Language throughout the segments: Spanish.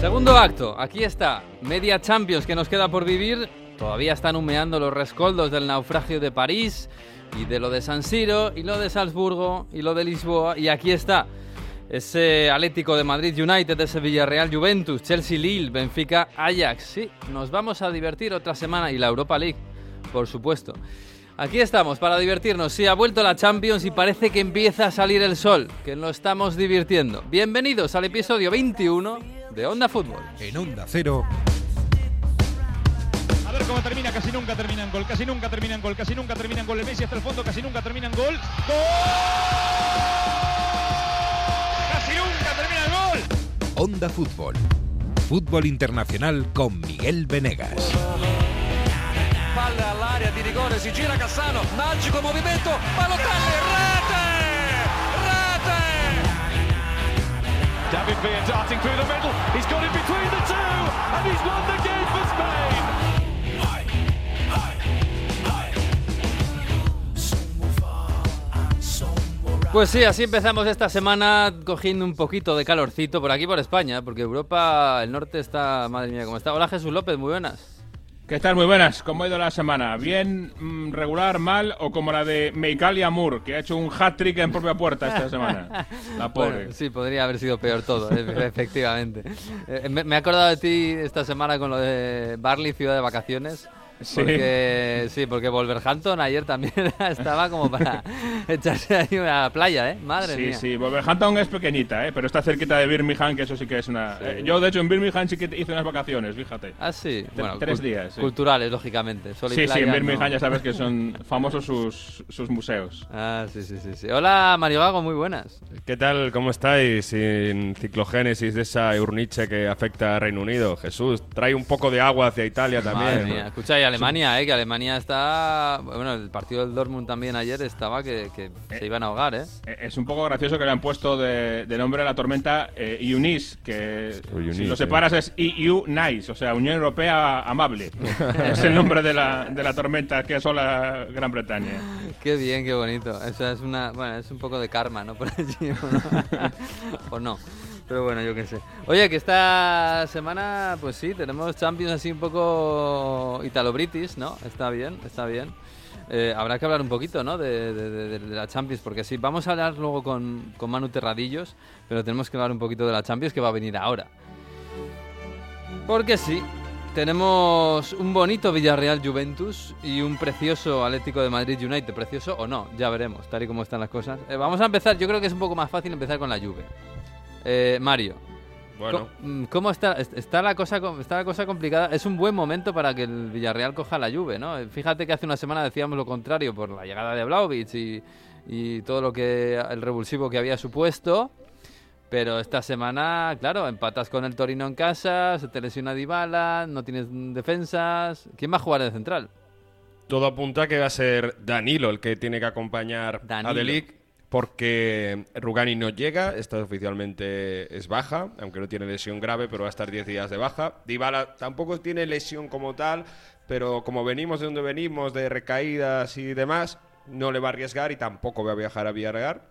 Segundo acto, aquí está, media Champions que nos queda por vivir. Todavía están humeando los rescoldos del naufragio de París y de lo de San Siro y lo de Salzburgo y lo de Lisboa. Y aquí está, ese Atlético de Madrid United, ese Villarreal Juventus, Chelsea Lille, Benfica Ajax. Sí, nos vamos a divertir otra semana y la Europa League, por supuesto. Aquí estamos para divertirnos. Sí, ha vuelto la Champions y parece que empieza a salir el sol, que nos estamos divirtiendo. Bienvenidos al episodio 21 de Onda Fútbol. En Onda Cero. A ver cómo termina, casi nunca terminan gol, casi nunca terminan gol, casi nunca terminan gol. El Messi hasta el fondo, casi nunca terminan gol. ¡Gol! ¡Casi nunca termina el gol! Onda Fútbol. Fútbol internacional con Miguel Venegas. Palla all'area di rigore, si gira Cassano, magico movimento, Balotelli, David Villa darting through the middle. He's got it between the two, and he's won the game for Spain. Pues sí, así empezamos esta semana cogiendo un poquito de calorcito por aquí por España, porque Europa, el norte está, madre mía, cómo está. Hola Jesús López, muy buenas. ¿Qué tal? Muy buenas. ¿Cómo ha ido la semana? ¿Bien, mm, regular, mal o como la de Meikali Amur, que ha hecho un hat-trick en propia puerta esta semana? La pobre. Bueno, sí, podría haber sido peor todo, eh, efectivamente. Eh, me he acordado de ti esta semana con lo de Barley, ciudad de vacaciones. Sí. Porque, sí, porque Wolverhampton ayer también estaba como para echarse ahí a la playa, ¿eh? Madre sí, mía. sí, Wolverhampton es pequeñita, ¿eh? pero está cerquita de Birmingham, que eso sí que es una... eh, yo, de hecho, en Birmingham sí que hice unas vacaciones, fíjate. Ah, sí. Bueno, tres días, sí. Culturales, lógicamente. Sol y Sí, sí, playa, en Birmingham no. ya sabes que son famosos sus, sus museos. Ah, sí, sí, sí, sí. Hola, Mario Gago, muy buenas. ¿Qué tal? ¿Cómo estáis? Sin ciclogénesis de esa urniche que afecta a Reino Unido. Jesús, trae un poco de agua hacia Italia Madre también. mía. Escucha, Alemania, ¿eh? Que Alemania está... Bueno, el partido del Dortmund también ayer estaba que, que se iban a ahogar, ¿eh? Eh, Es un poco gracioso que le han puesto de, de nombre a la tormenta eh, Eunice, que si lo eh. separas es EU Nice, o sea, Unión Europea Amable. es el nombre de la, de la tormenta que asola Gran Bretaña. Qué bien, qué bonito. Eso es una... Bueno, es un poco de karma, ¿no? Por allí, ¿o no? o no. Pero bueno, yo qué sé. Oye, que esta semana, pues sí, tenemos Champions así un poco italo-british, ¿no? Está bien, está bien. Eh, habrá que hablar un poquito, ¿no? De, de- de- de la Champions, porque sí, vamos a hablar luego con, con Manu Terradillos, pero tenemos que hablar un poquito de la Champions que va a venir ahora. Porque sí, tenemos un bonito Villarreal Juventus y un precioso Atlético de Madrid United. ¿Precioso o no? Ya veremos, tal y como están las cosas. Eh, vamos a empezar, yo creo que es un poco más fácil empezar con la Juve. Eh, Mario, Bueno, mm, ¿Cómo está? Est- Está la, cosa, está la cosa complicada. Es un buen momento para que el Villarreal coja la Juve, ¿no? Fíjate que hace una semana decíamos lo contrario por la llegada de Vlaovic y, y todo lo que el revulsivo que había supuesto. Pero esta semana, claro, empatas con el Torino en casa, se te lesiona Dybala, no tienes defensas. ¿Quién va a jugar de central? todo apunta a que va a ser Danilo el que tiene que acompañar Danilo. a Delic porque Rugani no llega, esta oficialmente es baja, aunque no tiene lesión grave, pero va a estar 10 días de baja. Dybala tampoco tiene lesión como tal, pero como venimos de donde venimos, de recaídas y demás, no le va a arriesgar y tampoco va a viajar a Villarreal.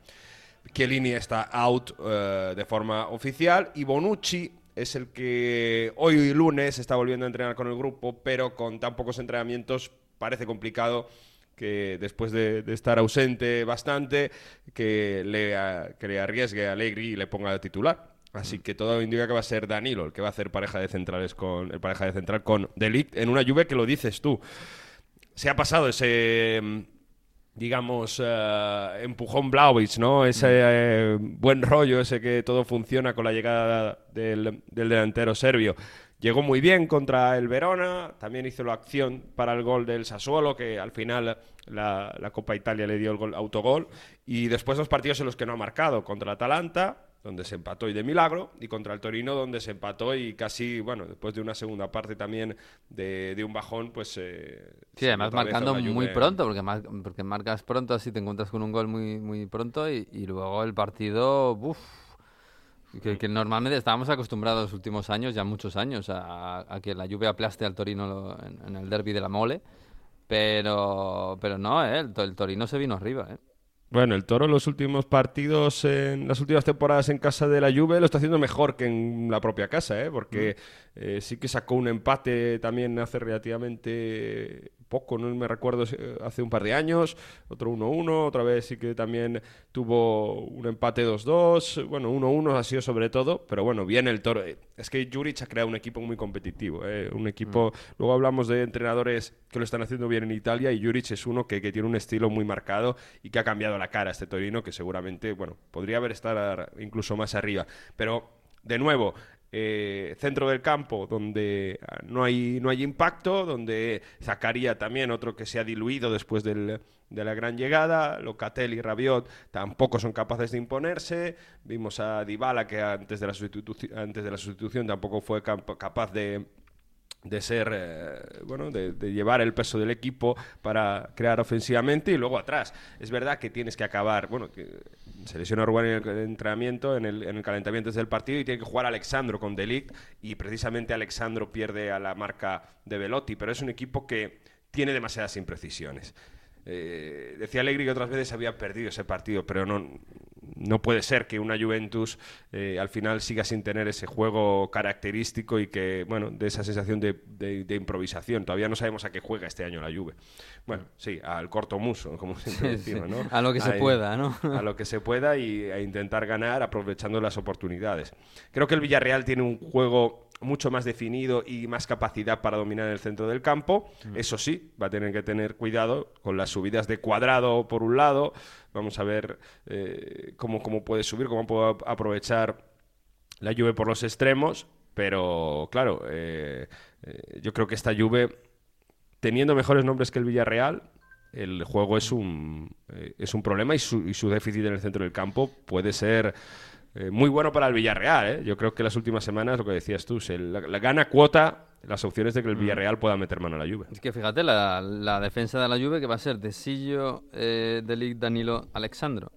Chiellini está out eh, de forma oficial y Bonucci es el que hoy lunes está volviendo a entrenar con el grupo, pero con tan pocos entrenamientos parece complicado que después de, de estar ausente bastante, que le, a- que le arriesgue a Allegri y le ponga de titular. Así que todo indica que va a ser Danilo el que va a hacer pareja de centrales con el pareja de central con Delict en una lluvia que lo dices tú. Se ha pasado ese mm, digamos, eh, empujón Blaovic, ¿no? Ese eh, buen rollo, ese que todo funciona con la llegada del, del delantero serbio. Llegó muy bien contra el Verona, también hizo la acción para el gol del Sassuolo, que al final la, la Copa Italia le dio el gol, autogol, y después los partidos en los que no ha marcado, contra el Atalanta, donde se empató y de milagro, y contra el Torino, donde se empató y casi, bueno, después de una segunda parte también de, de un bajón, pues... eh, Sí, además marcando muy pronto, porque, mar- porque marcas pronto, así te encuentras con un gol muy, muy pronto y, y luego el partido, uff, que, que normalmente estábamos acostumbrados los últimos años, ya muchos años, a, a que la Juve aplaste al Torino lo- en, en el derby de la Mole, pero, pero no, ¿eh? el, el Torino se vino arriba. ¿eh? Bueno, el Toro en los últimos partidos, en las últimas temporadas en casa de la Juve, lo está haciendo mejor que en la propia casa, ¿eh? porque eh, sí que sacó un empate también hace relativamente poco, no me recuerdo, eh, hace un par de años, otro 1-1, otra vez sí que también tuvo un empate 2-2, bueno, 1-1 ha sido sobre todo, pero bueno, bien el Toro. Es que Juric ha creado un equipo muy competitivo, ¿eh? un equipo, luego hablamos de entrenadores que lo están haciendo bien en Italia y Juric es uno que, que tiene un estilo muy marcado y que ha cambiado la cara a este Torino, que seguramente, bueno, podría haber estado incluso más arriba, pero de nuevo, eh, centro del campo donde ah, no hay, no hay impacto, donde Zacaría también, otro que se ha diluido después del, de la gran llegada, Locatelli y Rabiot tampoco son capaces de imponerse, vimos a Dybala que antes de la, antes de la sustitución tampoco fue capaz de de ser, eh, bueno, de, llevar el peso del equipo para crear ofensivamente y luego atrás. Es verdad que tienes que acabar, bueno, que se lesiona Rubén en el entrenamiento, en el, en el calentamiento desde el partido y tiene que jugar Alexandro con Delict y precisamente Alexandro pierde a la marca de Velotti, pero es un equipo que tiene demasiadas imprecisiones. Eh, decía Alegri que otras veces había perdido ese partido, pero no, no puede ser que una Juventus eh, al final siga sin tener ese juego característico y que, bueno, de esa sensación de, improvisación. Todavía no sabemos a qué juega este año la Juve. Bueno, sí, al corto muso, como siempre decimos, ¿no? A lo que se pueda, ¿no? a lo que se pueda y a intentar ganar aprovechando las oportunidades. Creo que el Villarreal tiene un juego mucho más definido y más capacidad para dominar el centro del campo. Mm. Eso sí, va a tener que tener cuidado con las subidas de cuadrado por un lado. Vamos a ver eh, cómo, cómo puede subir, cómo puede aprovechar la lluvia por los extremos. Pero claro, eh, eh, yo creo que esta lluvia, teniendo mejores nombres que el Villarreal, el juego es un, es un problema y su, y su déficit en el centro del campo puede ser eh, muy bueno para el Villarreal. ¿eh? Yo creo que las últimas semanas, lo que decías tú, se la, gana cuota las opciones de que el mm. Villarreal pueda meter mano a la Juve. Es que fíjate, la, defensa de la Juve que va a ser de Sillo, eh, Delic, Danilo, Alexandro.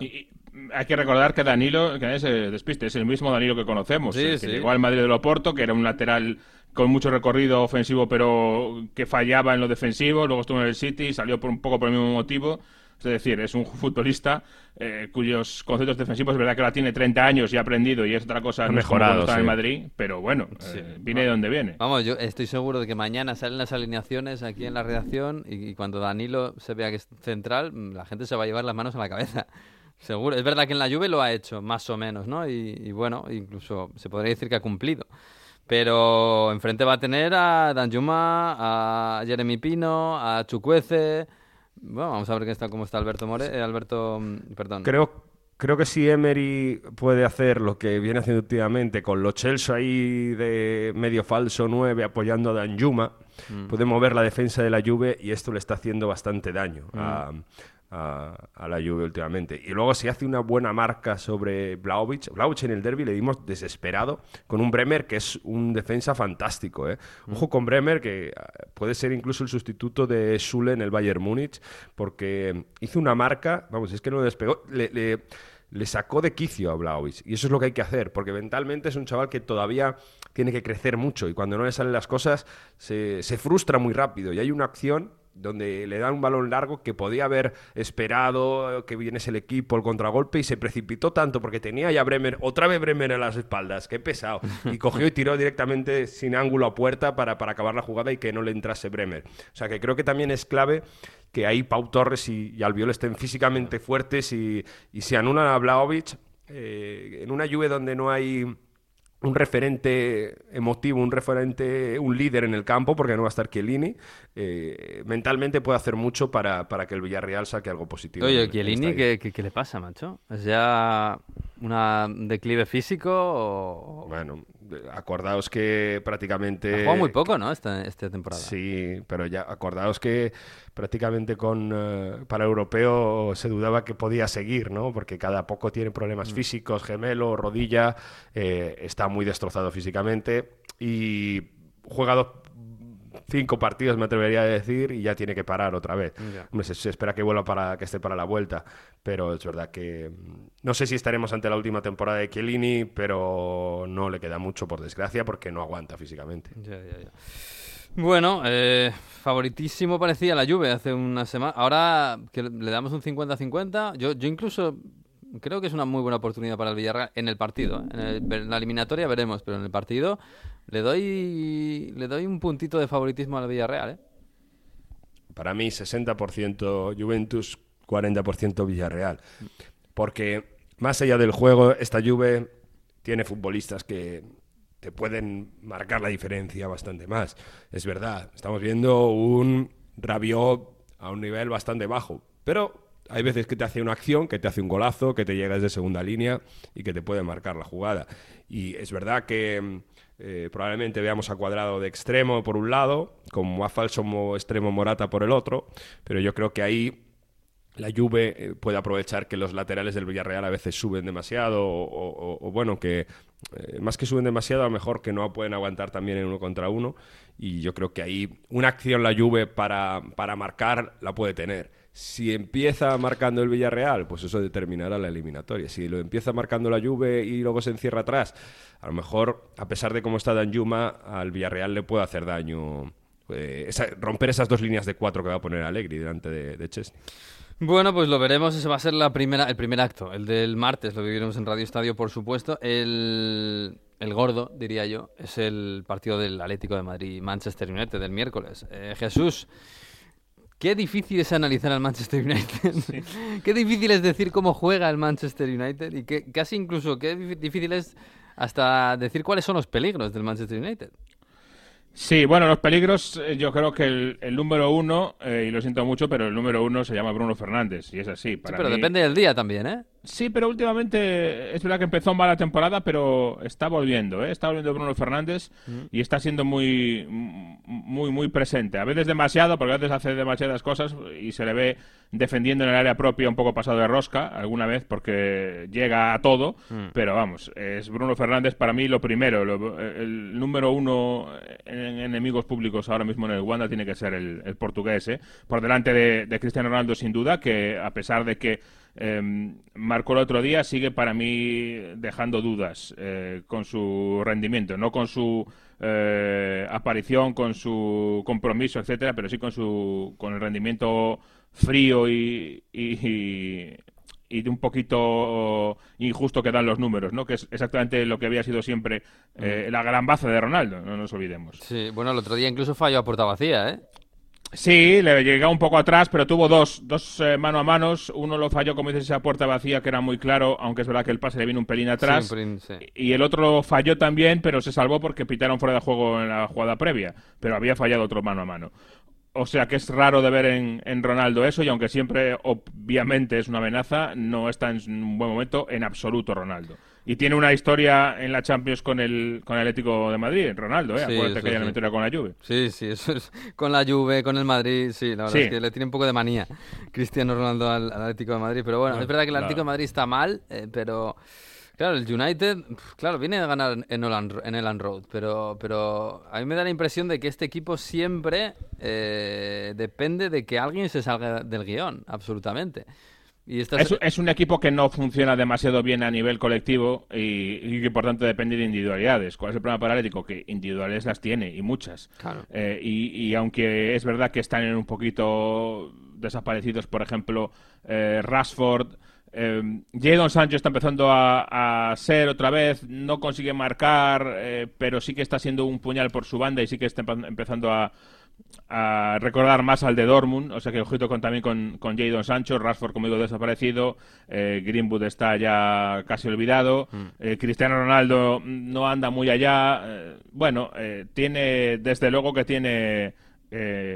Y, hay que recordar que Danilo, que es eh, despiste, es el mismo Danilo que conocemos, que llegó al Madrid de Loporto, que era un lateral con mucho recorrido ofensivo, pero que fallaba en lo defensivo, luego estuvo en el City, salió por un poco por el mismo motivo es decir, es un futbolista eh, cuyos conceptos defensivos es verdad que ahora tiene 30 años y ha aprendido y es otra cosa. Ha mejorado. está en Madrid, pero bueno, eh, viene de donde viene. Vamos, yo estoy seguro de que mañana salen las alineaciones aquí en la redacción y, cuando Danilo se vea que es central, la gente se va a llevar las manos a la cabeza. Seguro. Es verdad que en la Juve lo ha hecho, más o menos, ¿no? Y, bueno, incluso se podría decir que ha cumplido. Pero enfrente va a tener a Danjuma, a Jeremy Pino, a Chucuece bueno, vamos a ver qué está, cómo está Alberto More. Eh, Alberto, mm, perdón. Creo, creo que si Emery puede hacer lo que viene haciendo últimamente con los Chelsea ahí de medio falso 9 apoyando a Danjuma, mm. puede mover la defensa de la Juve y esto le está haciendo bastante daño a, mm a, la Juve últimamente. Y luego se hace una buena marca sobre Blaovic. Blaovic en el derby le dimos desesperado con un Bremer que es un defensa fantástico. ¿eh? Ojo con Bremer que ah, puede ser incluso el sustituto de Schule en el Bayern Múnich porque hizo una marca, vamos, es que no despegó, le, le, sacó de quicio a Blaovic. Y eso es lo que hay que hacer, porque mentalmente es un chaval que todavía tiene que crecer mucho y cuando no le salen las cosas se, se frustra muy rápido. Y hay una acción donde le dan un balón largo que podía haber esperado que viniese el equipo, el contragolpe, y se precipitó tanto porque tenía ya Bremer, otra vez Bremer en las espaldas, qué pesado, y cogió y tiró directamente sin ángulo a puerta para, para acabar la jugada y que no le entrase Bremer. O sea que creo que también es clave que ahí Pau Torres y, y Albiol estén físicamente fuertes y, y se anulan a Blaovic eh, en una lluvia donde no hay un referente emotivo, un referente, un líder en el campo, porque no va a estar Chiellini, eh, mentalmente puede hacer mucho para, para, que el Villarreal saque algo positivo. Oye, Chiellini, ¿qué, ¿qué, le pasa, macho? ¿Es ya un declive físico o...? Bueno, acordaos que prácticamente... Ha muy poco, ¿no? Esta, esta temporada. Sí, pero ya acordaos que prácticamente con eh, para europeo se dudaba que podía seguir, ¿no? Porque cada poco tiene problemas mm. físicos, gemelo, rodilla, eh, está muy destrozado físicamente y juega dos, cinco partidos, me atrevería a decir, y ya tiene que parar otra vez. se, espera que vuelva para que esté para la vuelta, pero es verdad que mm, no sé si estaremos ante la última temporada de Chiellini, pero no le queda mucho por desgracia porque no aguanta físicamente. Bueno, eh, favoritísimo parecía la Juve hace una semana. Ahora que le damos un 50-50, yo, yo incluso creo que es una muy buena oportunidad para el Villarreal en el partido. ¿eh? En, la eliminatoria veremos, pero en el partido le doy le doy un puntito de favoritismo al Villarreal. ¿eh? Para mí 60% Juventus, 40% Villarreal. Porque más allá del juego, esta Juve tiene futbolistas que te pueden marcar la diferencia bastante más. Es verdad, estamos viendo un Rabiot a un nivel bastante bajo, pero hay veces que te hace una acción, que te hace un golazo, que te llega desde segunda línea y que te puede marcar la jugada. Y es verdad que eh, probablemente veamos a Cuadrado de extremo por un lado, como a falso extremo Morata por el otro, pero yo creo que ahí la Juve eh, puede aprovechar que los laterales del Villarreal a veces suben demasiado o, bueno, que eh, más que suben demasiado, a mejor que no pueden aguantar también en uno contra uno y yo creo que ahí una acción la Juve para, para marcar la puede tener. Si empieza marcando el Villarreal, pues eso determinará la eliminatoria. Si lo empieza marcando la Juve y luego se encierra atrás, a lo mejor, a pesar de cómo está Danjuma, al Villarreal le puede hacer daño eh, romper esas dos líneas de cuatro que va a poner Allegri delante de, de. Bueno, pues lo veremos. Ese va a ser la primera, el primer acto, el del martes. Lo viviremos en Radio Estadio, por supuesto. El, gordo, diría yo, es el partido del Atlético de Madrid-Manchester United del miércoles. Eh, Jesús, qué difícil es analizar al Manchester United. qué difícil es decir cómo juega el Manchester United y que, casi incluso qué difícil es hasta decir cuáles son los peligros del Manchester United. Sí, bueno, los peligros, eh, yo creo que el, número uno, eh, y lo siento mucho, pero el número uno se llama Bruno Fernández, y es así. Para sí, pero depende del día también, ¿eh? Sí, pero últimamente es verdad que empezó mala temporada, pero está volviendo, ¿eh? Está volviendo Bruno Fernández mm. y está siendo muy, muy, muy presente. A veces demasiado, porque a veces hace demasiadas cosas y se le ve defendiendo en el área propia un poco pasado de rosca alguna vez porque llega a todo, mm. pero vamos, es Bruno Fernández para mí lo primero, el número uno en enemigos públicos ahora mismo en el Wanda tiene que ser el, portugués, ¿eh? Por delante de, de Cristiano Ronaldo sin duda, que a pesar de que eh, marcó el otro día, sigue para mí dejando dudas eh, con su rendimiento, no con su eh, aparición, con su compromiso, etcétera, pero sí con su con el rendimiento frío y, y, y un poquito injusto que dan los números, ¿no? Que es exactamente lo que había sido siempre eh, la gran baza de Ronaldo, no nos olvidemos. Sí, bueno, el otro día incluso falló a puerta vacía, ¿eh? Sí, le llegó un poco atrás, pero tuvo dos, dos eh, mano a manos. Uno lo falló, como dices, esa puerta vacía, que era muy claro, aunque es verdad que el pase le vino un pelín atrás. Y el otro lo falló también, pero se salvó porque pitaron fuera de juego en la jugada previa. Pero había fallado otro mano a mano. O sea que es raro de ver en, en, Ronaldo eso, y aunque siempre obviamente es una amenaza, no está en un buen momento en absoluto Ronaldo. Y tiene una historia en la Champions con el, con el Atlético de Madrid, Ronaldo, ¿eh? Acuérdate que hay una historia con la Juve. Sí, sí, eso es con la Juve, con el Madrid, sí, la verdad es que le tiene un poco de manía Cristiano Ronaldo al, Atlético de Madrid. Pero bueno, es verdad que el Atlético de Madrid está mal, eh, pero... Claro, el United, claro, viene a ganar en, en Elan Road, pero, pero a mí me da la impresión de que este equipo siempre eh, depende de que alguien se salga del guion, absolutamente es, un equipo que no funciona demasiado bien a nivel colectivo y, que por tanto depende de individualidades. ¿Cuál es el problema para Atlético? Que individualidades las tiene y muchas. Eh, y, aunque es verdad que están en un poquito desaparecidos, por ejemplo, eh, Rashford, eh, Jadon Sancho está empezando a, ser otra vez, no consigue marcar, eh, pero sí que está siendo un puñal por su banda y sí que está empezando a, a recordar más al de Dortmund, o sea que ojito con, también con, con Jadon Sancho, Rashford como digo desaparecido, eh, Greenwood está ya casi olvidado, mm. eh, Cristiano Ronaldo no anda muy allá, eh, bueno, tiene desde luego que tiene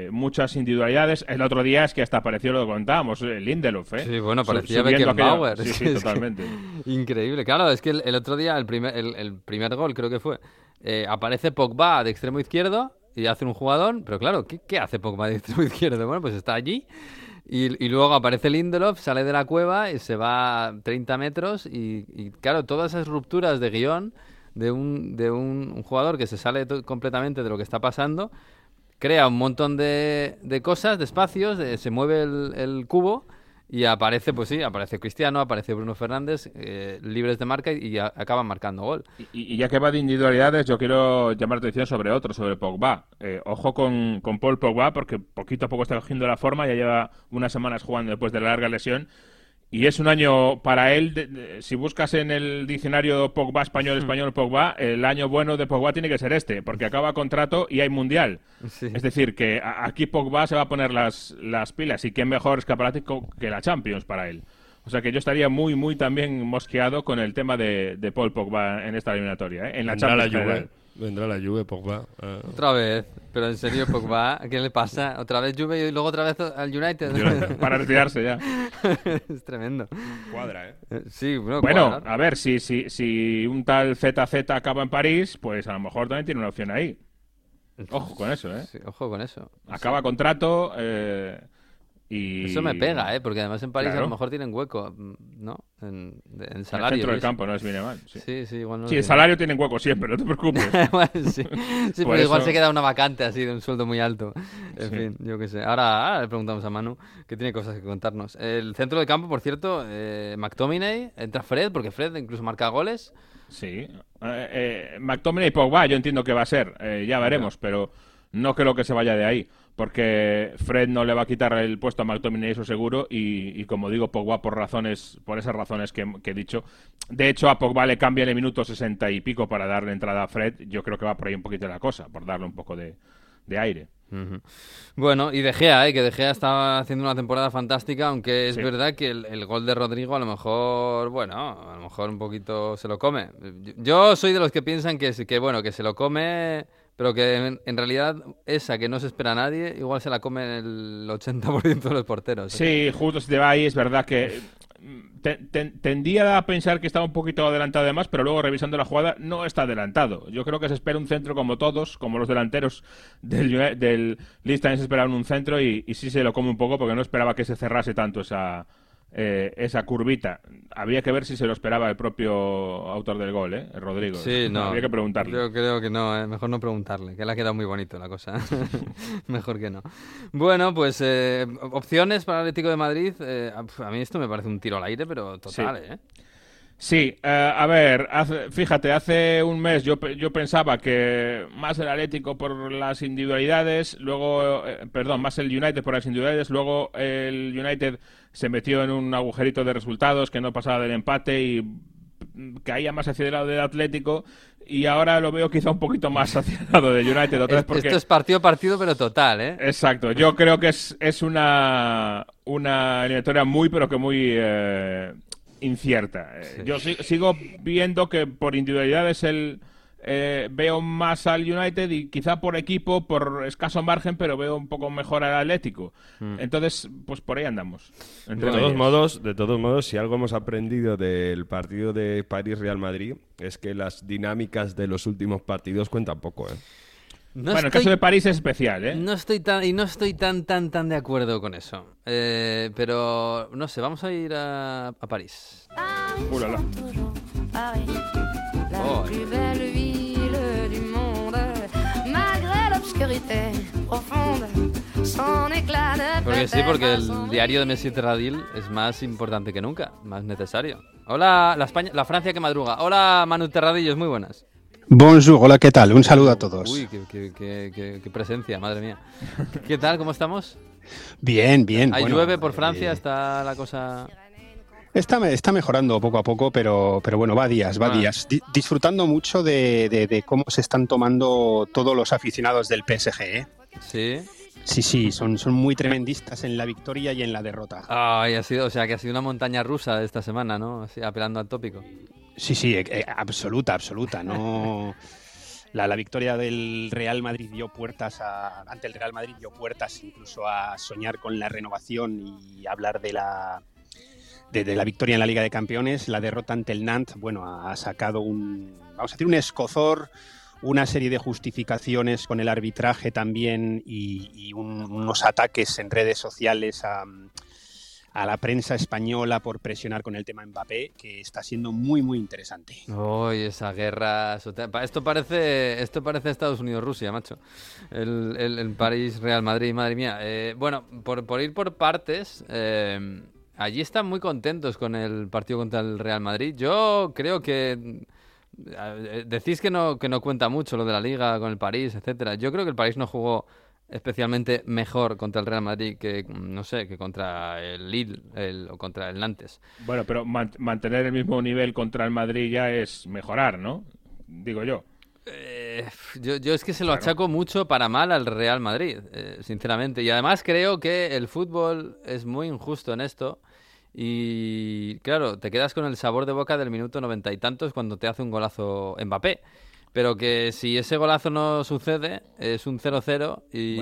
muchas individualidades. El otro día es que hasta apareció, lo contábamos, Lindelof, ¿eh? Sí, bueno, parecía Beckenbauer. Sí, sí, totalmente. Increíble. Claro, es que el, otro día, el primer, el, primer gol creo que fue, aparece Pogba de extremo izquierdo y hace un jugador, pero claro, ¿qué, hace Pogba de extremo izquierdo? Bueno, pues está allí y, luego aparece Lindelof, sale de la cueva y se va 30 metros y, claro, todas esas rupturas de guion de un, de un, jugador que se sale completamente de lo que está pasando, crea un montón de, de cosas, de espacios, se mueve el, el cubo y aparece, pues sí, aparece Cristiano, aparece Bruno Fernández, eh, libres de marca y, acaban marcando gol. Y, ya que va de individualidades, yo quiero llamar la atención sobre otro, sobre Pogba. Eh, ojo con, con Paul Pogba, porque poquito a poco está cogiendo la forma, ya lleva unas semanas jugando después de la larga lesión y es un año para él, si buscas en el diccionario Pogba español, español Pogba, el año bueno de Pogba tiene que ser este, porque acaba contrato y hay mundial. Es decir, que aquí Pogba se va a poner las, las pilas y qué mejor escaparate que la Champions para él. O sea que yo estaría muy, muy también mosqueado con el tema de, de Paul Pogba en esta eliminatoria, ¿eh? en la Champions. Vendrá la Juve, Pogba. Ah. Otra vez. Pero en serio, Pogba, ¿qué le pasa? Otra vez Juve y luego otra vez al United. Para retirarse ya. es tremendo. Cuadra, ¿eh? eh sí, bueno, bueno a ver, si, si, si un tal ZZ acaba en París, pues a lo mejor también tiene una opción ahí. Ojo con eso, ¿eh? Sí, ojo con eso. Acaba contrato, eh, eso me pega, ¿eh? Porque además en París a lo mejor tienen hueco, ¿no? En, en salario. El centro del campo no es mal. Sí, sí, sí, igual sí el salario tienen hueco siempre, no te preocupes. sí, sí pero igual se queda una vacante así de un sueldo muy alto. En fin, yo qué sé. Ahora, le preguntamos a Manu, que tiene cosas que contarnos. El centro del campo, por cierto, eh, McTominay, entra Fred, porque Fred incluso marca goles. Sí. Eh, eh, McTominay y Pogba, yo entiendo que va a ser, eh, ya veremos, pero no creo que se vaya de ahí porque Fred no le va a quitar el puesto a McTominay, eso seguro, y, como digo, Pogba por razones, por esas razones que, he dicho. De hecho, a Pogba le cambia el minuto sesenta y pico para darle entrada a Fred. Yo creo que va por ahí un poquito la cosa, por darle un poco de, aire. Bueno, y De Gea, ¿eh? que De Gea estaba haciendo una temporada fantástica, aunque es verdad que el, gol de Rodrigo a lo mejor, bueno, a lo mejor un poquito se lo come. Yo soy de los que piensan que, que bueno, que se lo come pero que en, realidad esa que no se espera a nadie, igual se la comen el 80% de los porteros. ¿eh? Sí, justo si te va ahí, es verdad que tendía a pensar que estaba un poquito adelantado además, pero luego revisando la jugada no está adelantado. Yo creo que se espera un centro como todos, como los delanteros del, del también se un centro y sí se lo come un poco porque no esperaba que se cerrase tanto esa, eh, esa curvita. Había que ver si se lo esperaba el propio autor del gol, ¿eh? Rodrigo. Sí, no. Había que preguntarle. Yo creo que no, ¿eh? mejor no preguntarle, que le ha quedado muy bonito la cosa. mejor que no. Bueno, pues eh, opciones para el Atlético de Madrid. a mí esto me parece un tiro al aire, pero total, ¿eh? Sí, a ver, fíjate, hace un mes yo, yo pensaba que más el Atlético por las individualidades, luego, perdón, más el United por las individualidades, luego el United se metió en un agujerito de resultados que no pasaba del empate y caía más hacia el lado del Atlético y ahora lo veo quizá un poquito más hacia el lado de United. Otra Esto es partido a partido, pero total, ¿eh? Exacto. Yo creo que es, es una, una eliminatoria muy, pero que muy eh, incierta. Eh, yo sigo viendo que por individualidades el eh, veo más al United y quizá por equipo, por escaso margen, pero veo un poco mejor al Atlético. Hmm. Entonces, pues por ahí andamos. De todos modos, de todos modos, si algo hemos aprendido del partido de París-Real Madrid es que las dinámicas de los últimos partidos cuentan poco, ¿eh? Bueno, el caso de París es especial, ¿eh? No estoy tan, y no estoy tan, tan, tan de acuerdo con eso. Eh, pero, no sé, vamos a ir a, a París. Oh. Porque sí, porque el diario de Messi Terradil es más importante que nunca, más necesario. Hola, la, España, la Francia que madruga. Hola, Manu Terradillos, muy buenas. Bonjour, hola, ¿qué tal? Un saludo a todos. Uy, qué, presencia, madre mía. ¿Qué tal? ¿Cómo estamos? Bien, bien. ¿Hay llueve por Francia? Eh, ¿Está la cosa...? Está, está mejorando poco a poco, pero, pero bueno, va días, va ah. días. disfrutando mucho de, cómo se están tomando todos los aficionados del PSG. ¿eh? Sí. Sí, sí, son, son muy tremendistas en la victoria y en la derrota. Ay, ha sido, o sea, que ha sido una montaña rusa esta semana, ¿no? Así, apelando al tópico. Sí, sí, eh, eh, absoluta, absoluta. No. La, la, victoria del Real Madrid dio puertas a, ante el Real Madrid dio puertas incluso a soñar con la renovación y hablar de la de, la victoria en la Liga de Campeones, la derrota ante el Nantes, bueno, ha sacado un, vamos a decir, un escozor, una serie de justificaciones con el arbitraje también y, unos ataques en redes sociales a, la prensa española por presionar con el tema Mbappé, que está siendo muy, muy interesante. Uy, esa guerra. Esto parece, esto parece Estados Unidos-Rusia, macho. El, París-Real Madrid, madre mía. Eh, bueno, por, por, ir por partes. Eh, allí están muy contentos con el partido contra el Real Madrid. Yo creo que eh, decís que no que no cuenta mucho lo de la Liga con el París, etcétera. Yo creo que el París no jugó especialmente mejor contra el Real Madrid que, no sé, que contra el Lille o contra el Nantes. Bueno, pero mantener el mismo nivel contra el Madrid ya es mejorar, ¿no? Digo yo. Eh, yo, yo, es que se lo achaco mucho para mal al Real Madrid, eh, sinceramente. Y además creo que el fútbol es muy injusto en esto. Y claro, te quedas con el sabor de boca del minuto noventa y tantos cuando te hace un golazo Mbappé pero que si ese golazo no sucede, es un 0-0 y,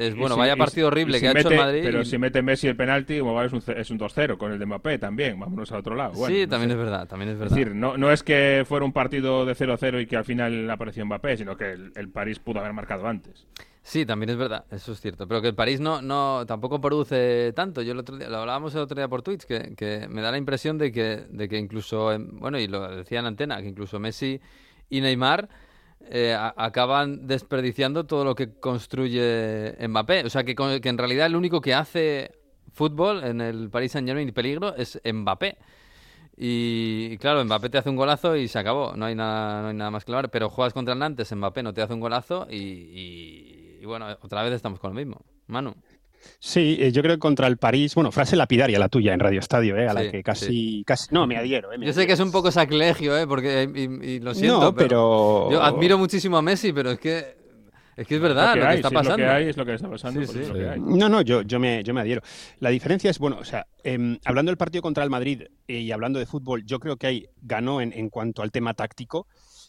es, bueno, vaya partido horrible que ha hecho el Madrid. Pero si mete Messi el penalti, es un, es un 2-0 con el de Mbappé también, vámonos a otro lado. sí, también es verdad, también es verdad. Es decir, no, no es que fuera un partido de 0-0 y que al final apareció Mbappé, sino que el, París pudo haber marcado antes. Sí, también es verdad, eso es cierto. Pero que el París no, no tampoco produce tanto. Yo el otro día, lo hablábamos el otro día por Twitch, que, que me da la impresión de que, de que incluso, bueno, y lo decía en antena, que incluso Messi y Neymar eh, acaban desperdiciando todo lo que construye Mbappé. O sea, que, que, en realidad el único que hace fútbol en el Paris Saint Germain y peligro es Mbappé. Y, claro, Mbappé te hace un golazo y se acabó. No hay nada, no hay nada más claro. Pero juegas contra el Nantes, Mbappé no te hace un golazo y, y bueno, otra vez estamos con lo mismo. Manu. Sí, eh, yo creo que contra el París, bueno, frase lapidaria la tuya en Radio Estadio, ¿eh? a la que casi, casi, no, me adhiero. ¿eh? yo sé que es un poco sacrilegio, ¿eh? porque y, lo siento, pero, yo admiro muchísimo a Messi, pero es que es que es verdad lo que, está pasando. Es lo que está pasando. No, no, yo, yo, me, yo me adhiero. La diferencia es, bueno, o sea, em, hablando del partido contra el Madrid eh, y hablando de fútbol, yo creo que ahí ganó en, en cuanto al tema táctico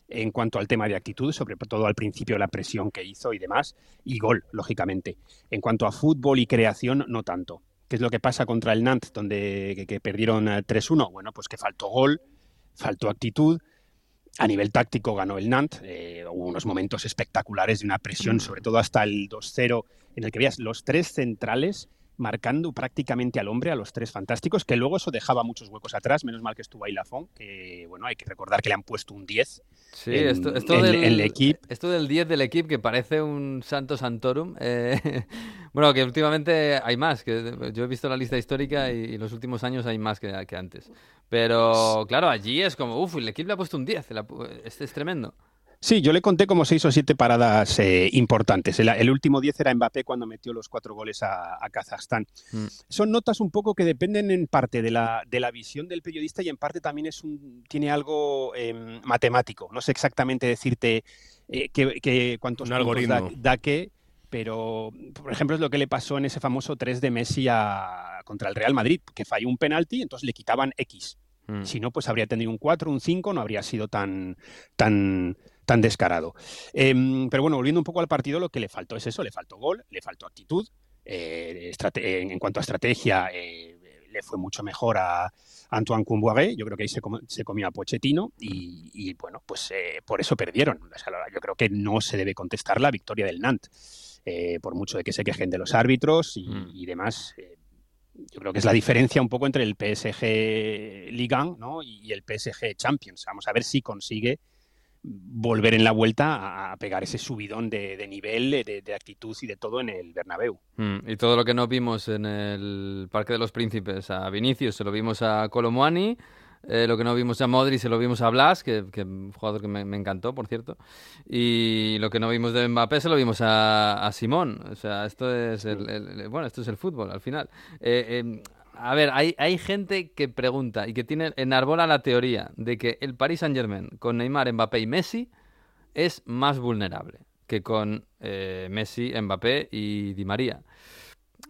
en cuanto al tema de actitud, sobre todo al principio la presión que hizo y demás, y gol, lógicamente. En cuanto a fútbol y creación, no tanto. ¿Qué es lo que pasa contra el Nantes, donde que, perdieron 3-1? Eh, bueno, pues que faltó gol, faltó actitud. A nivel táctico ganó el Nantes. Eh, hubo unos momentos espectaculares de una presión, sobre todo hasta el 2-0, en el que veías los tres centrales marcando prácticamente al hombre, a los tres fantásticos, que luego eso dejaba muchos huecos atrás, menos mal que estuvo ahí Lafont, que bueno, hay que recordar que le han puesto un 10 sí, esto, del, equipo. Esto del 10 del equipo que parece un Santo Santorum, eh, bueno, que últimamente hay más, que yo he visto la lista histórica y, los últimos años hay más que, que antes. Pero claro, allí es como, uff, el equipo le ha puesto un 10, este es tremendo. Sí, yo le conté como seis o siete paradas eh, importantes. El, último diez era Mbappé cuando metió los cuatro goles a, Kazajstán. Mm. Son notas un poco que dependen en parte de la, de la visión del periodista y en parte también es un, tiene algo em, matemático. No sé exactamente decirte eh, que, cuántos puntos da, da qué, pero por ejemplo es lo que le pasó en ese famoso 3 de Messi a, contra el Real Madrid, que falló un penalti, entonces le quitaban X. Mm. Si no, pues habría tenido un 4, un 5, no habría sido tan, tan, tan descarado. Em, pero bueno, volviendo un poco al partido, lo que le faltó es eso, le faltó gol, le faltó actitud. Eh, en cuanto a estrategia, eh, le fue mucho mejor a Antoine Cumboiré. Yo creo que ahí se, se comió a Pochettino y, bueno, pues eh, por eso perdieron. yo creo que no se debe contestar la victoria del Nantes, por mucho de que se quejen de los árbitros y, mm. y demás. yo creo que es la diferencia un poco entre el PSG Ligan ¿no? y el PSG Champions. Vamos a ver si consigue volver en la vuelta a pegar ese subidón de, nivel, de, actitud y de todo en el Bernabéu. Mm, y todo lo que no vimos en el Parque de los Príncipes a Vinicius, se lo vimos a Colomuani, eh, lo que no vimos a Modri se lo vimos a Blas, que, que un jugador que me, encantó, por cierto. Y lo que no vimos de Mbappé se lo vimos a, Simón. O sea, esto es el, bueno, esto es el fútbol al final. Eh, em, a ver, hay, hay gente que pregunta y que tiene enarbola la teoría de que el Paris Saint Germain con Neymar, Mbappé y Messi es más vulnerable que con eh, Messi, Mbappé y Di María.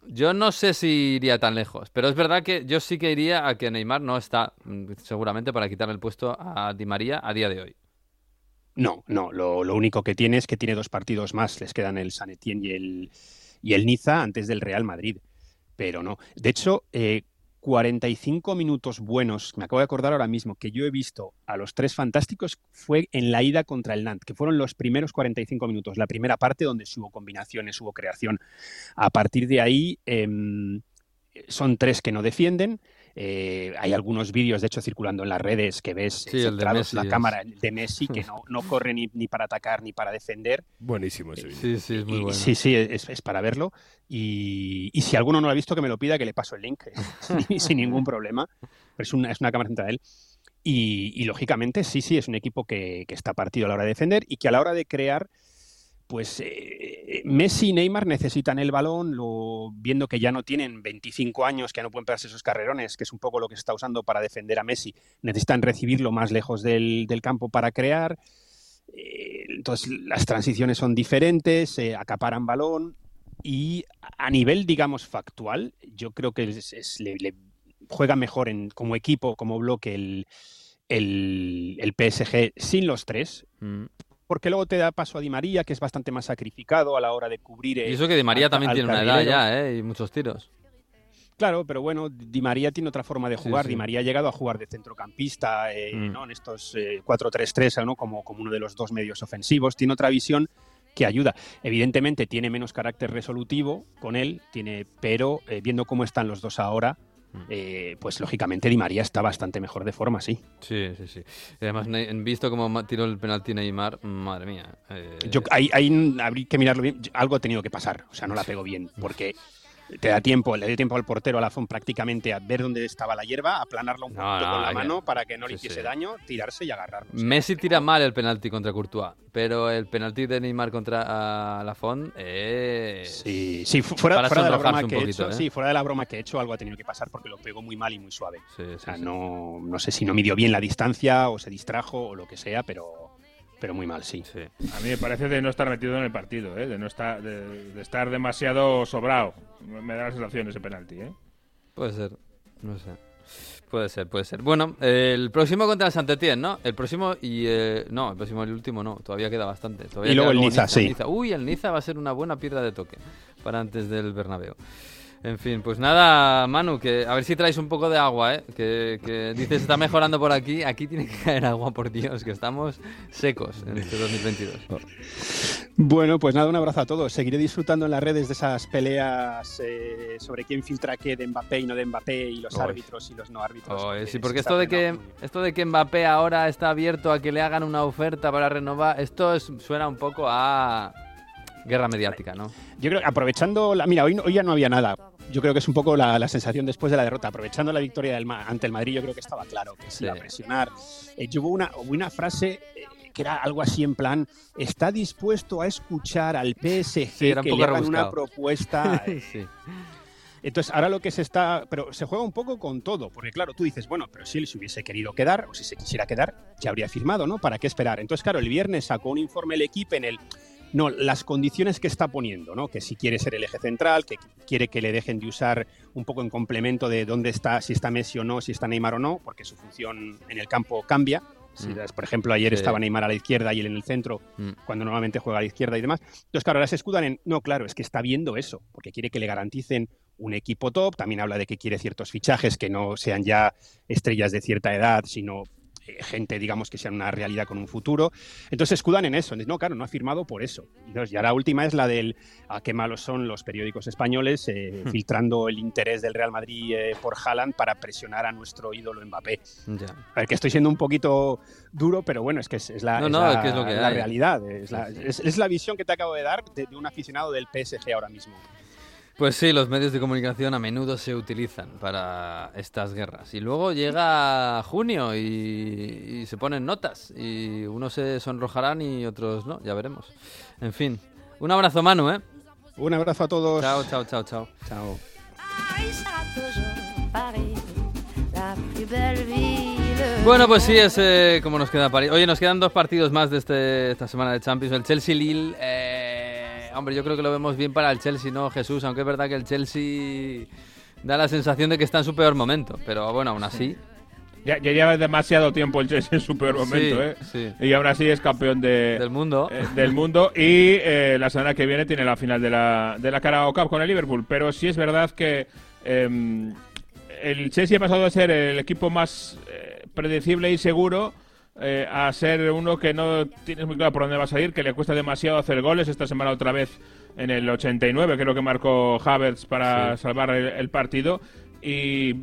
Yo no sé si iría tan lejos, pero es verdad que yo sí que iría a que Neymar no está mm, seguramente para quitarle el puesto a Di María a día de hoy. No, no, lo, único que tiene es que tiene dos partidos más, les quedan el San Etienne y el, y el Niza antes del Real Madrid pero no. De hecho, 45 eh, minutos buenos, me acabo de acordar ahora mismo, que yo he visto a los tres fantásticos fue en la ida contra el Nantes, que fueron los primeros 45 minutos, la primera parte donde hubo combinaciones, hubo creación. A partir de ahí em, son tres que no defienden Eh, hay algunos vídeos, de hecho, circulando en las redes que ves sí, la cámara de Messi que no, no corre ni, ni, para atacar ni para defender. Buenísimo ese vídeo. Sí, sí, es muy bueno. Sí, sí, es, es para verlo. Y, y, si alguno no lo ha visto, que me lo pida, que le paso el link sin ningún problema. Pero es una, es una cámara central de él. Y, y, lógicamente, sí, sí, es un equipo que, que, está partido a la hora de defender y que a la hora de crear pues eh, Messi y Neymar necesitan el balón, viendo que ya no tienen 25 años, que ya no pueden pegarse esos carrerones, que es un poco lo que se está usando para defender a Messi, necesitan recibirlo más lejos del, campo para crear. Eh, entonces las transiciones son diferentes, eh, acaparan balón y a nivel, digamos, factual, yo creo que le, juega mejor como equipo, como bloque el PSG sin los tres. Mm porque luego te da paso a Di María, que es bastante más sacrificado a la hora de cubrir. y eso que Di María al, también al tiene carrilero. una edad ya, ¿eh? Y muchos tiros. Claro, pero bueno, Di María tiene otra forma de jugar. Sí, sí. Di María ha llegado a jugar de centrocampista eh, mm. ¿no? en estos eh, 4-3-3, ¿no? como, como uno de los dos medios ofensivos. Tiene otra visión que ayuda. Evidentemente tiene menos carácter resolutivo con él, tiene, pero eh, viendo cómo están los dos ahora, eh, pues lógicamente Di María está bastante mejor de forma, sí. Sí, sí, sí. Y además, visto cómo tiró el penalti Neymar, madre mía. Eh... Yo, hay, hay, habría que mirarlo bien. Algo ha tenido que pasar, o sea, no la pegó bien, porque te da tiempo, le dio tiempo al portero, a la FON prácticamente a ver dónde estaba la hierba, aplanarlo un poquito no, con la mano para que no le hiciese sí, daño, tirarse y agarrarlo. Messi tira mal el penalti contra Courtois, pero el penalti de Neymar contra la FON es... Sí, sí fuera, fuera de la broma que he hecho, ¿eh? sí, fuera de la broma que he hecho, algo ha tenido que pasar porque lo pegó muy mal y muy suave. o sea, no, no sé si no midió bien la distancia o se distrajo o lo que sea, pero pero muy mal, sí. sí. A mí me parece de no estar metido en el partido, ¿eh? de no estar, de, de, estar demasiado sobrado. Me da la sensación ese penalti, ¿eh? Puede ser, no sé. Puede ser, puede ser. Bueno, el próximo contra el Saint-Etienne, ¿no? El próximo y... Eh, no, el próximo y el último no. Todavía queda bastante. Todavía y luego el Niza, Niza, sí. Niza. Uy, el Niza va a ser una buena piedra de toque para antes del Bernabéu. En fin, pues nada, Manu, que a ver si traes un poco de agua, ¿eh? Que, que dices, está mejorando por aquí. Aquí tiene que caer agua, por Dios, que estamos secos en este 2022. Bueno, pues nada, un abrazo a todos. Seguiré disfrutando en las redes de esas peleas eh, sobre quién filtra qué de Mbappé y no de Mbappé y los Oy. árbitros y los no árbitros. Oy, sí, porque esto de, que, esto de que Mbappé ahora está abierto a que le hagan una oferta para renovar, esto es, suena un poco a guerra mediática, ¿no? Yo creo que aprovechando la. Mira, hoy, hoy ya no había nada. Yo creo que es un poco la, la sensación después de la derrota. Aprovechando la victoria del, ante el Madrid, yo creo que estaba claro que se iba a presionar. Eh, yo hubo una, hubo una frase. Eh, que era algo así en plan, está dispuesto a escuchar al PSG sí, que le hagan una propuesta. sí. Entonces, ahora lo que se está. Pero se juega un poco con todo, porque claro, tú dices, bueno, pero si él se hubiese querido quedar, o si se quisiera quedar, ya habría firmado, ¿no? ¿Para qué esperar? Entonces, claro, el viernes sacó un informe el equipo en el. No, las condiciones que está poniendo, ¿no? Que si quiere ser el eje central, que quiere que le dejen de usar un poco en complemento de dónde está, si está Messi o no, si está Neymar o no, porque su función en el campo cambia. Si, mm. Por ejemplo, ayer sí. estaba Neymar a la izquierda y él en el centro, mm. cuando normalmente juega a la izquierda y demás. Entonces, claro, ahora se escudan en, no, claro, es que está viendo eso, porque quiere que le garanticen un equipo top, también habla de que quiere ciertos fichajes que no sean ya estrellas de cierta edad, sino gente, digamos, que sea una realidad con un futuro. Entonces escudan en eso. No, claro, no ha firmado por eso. Entonces, ya la última es la del a qué malos son los periódicos españoles eh, hmm. filtrando el interés del Real Madrid eh, por Haaland para presionar a nuestro ídolo Mbappé. A ver, que estoy siendo un poquito duro, pero bueno, es que es, es la, realidad. Es la, es la, visión que te acabo de dar de, de un aficionado del PSG ahora mismo. Pues sí, los medios de comunicación a menudo se utilizan para estas guerras. Y luego llega junio y, y, se ponen notas. Y unos se sonrojarán y otros no, ya veremos. En fin, un abrazo, Manu, ¿eh? Un abrazo a todos. Chao, chao, chao, chao. Chao. Bueno, pues sí, es eh, como nos queda París. Oye, nos quedan dos partidos más de este, esta semana de Champions. El Chelsea-Lille... Eh, hombre, yo creo que lo vemos bien para el Chelsea, ¿no, Jesús? Aunque es verdad que el Chelsea da la sensación de que está en su peor momento. Pero bueno, aún así... Ya, ya, lleva demasiado tiempo el Chelsea en su peor momento, sí, ¿eh? Sí. Y aún así es campeón de, del mundo. Eh, del mundo. Y eh, la semana que viene tiene la final de la, de la Carabao Cup con el Liverpool. Pero sí es verdad que eh, el Chelsea ha pasado a ser el equipo más eh, predecible y seguro eh, a ser uno que no tienes muy claro por dónde va a salir, que le cuesta demasiado hacer goles. Esta semana otra vez en el 89, creo que marcó Havertz para sí. salvar el, el partido. Y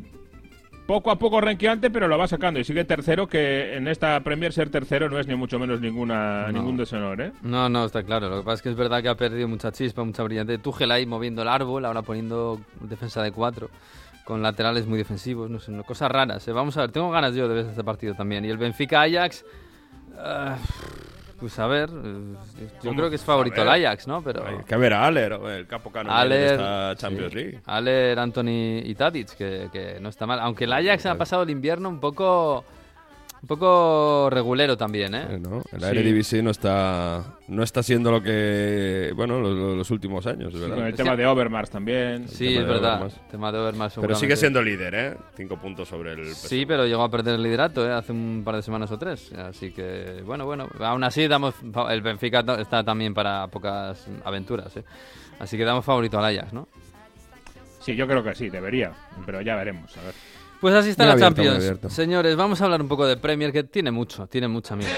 poco a poco renqueante, pero lo va sacando y sigue tercero, que en esta Premier ser tercero no es ni mucho menos ninguna ningún deshonor, ¿eh? No, no, está claro. Lo que pasa es que es verdad que ha perdido mucha chispa, mucha brillante. Tuchel ahí moviendo el árbol, ahora poniendo defensa de cuatro, con laterales muy defensivos, no sé, cosas raras. ¿eh? Vamos a ver, tengo ganas yo de ver este partido también. Y el Benfica-Ajax... Ah, pues a ver, eh, yo creo que es favorito el Ajax, ¿no? Pero Hay que ver a Aller, el capo canonero de esta Champions League. Aller, Anthony y Tadic, que, que, no está mal. Aunque el Ajax ha pasado el invierno un poco un poco regulero también, ¿eh? ¿no? El Eredivisie no está no está siendo lo que bueno los, últimos años, ¿verdad? el tema de Overmars también. Sí, es verdad. El tema de Overmars. Pero sigue siendo líder, ¿eh? Cinco puntos sobre el. Sí, pero llegó a perder el liderato, ¿eh? Hace un par de semanas o tres. Así que bueno, bueno. Aún así damos el Benfica está también para pocas aventuras, ¿eh? Así que damos favorito al Ajax, ¿no? Sí, yo creo que sí, debería, pero ya veremos. A ver. Pues así está la Champions. Señores, vamos a hablar un poco de Premier, que tiene mucho, tiene mucha mierda.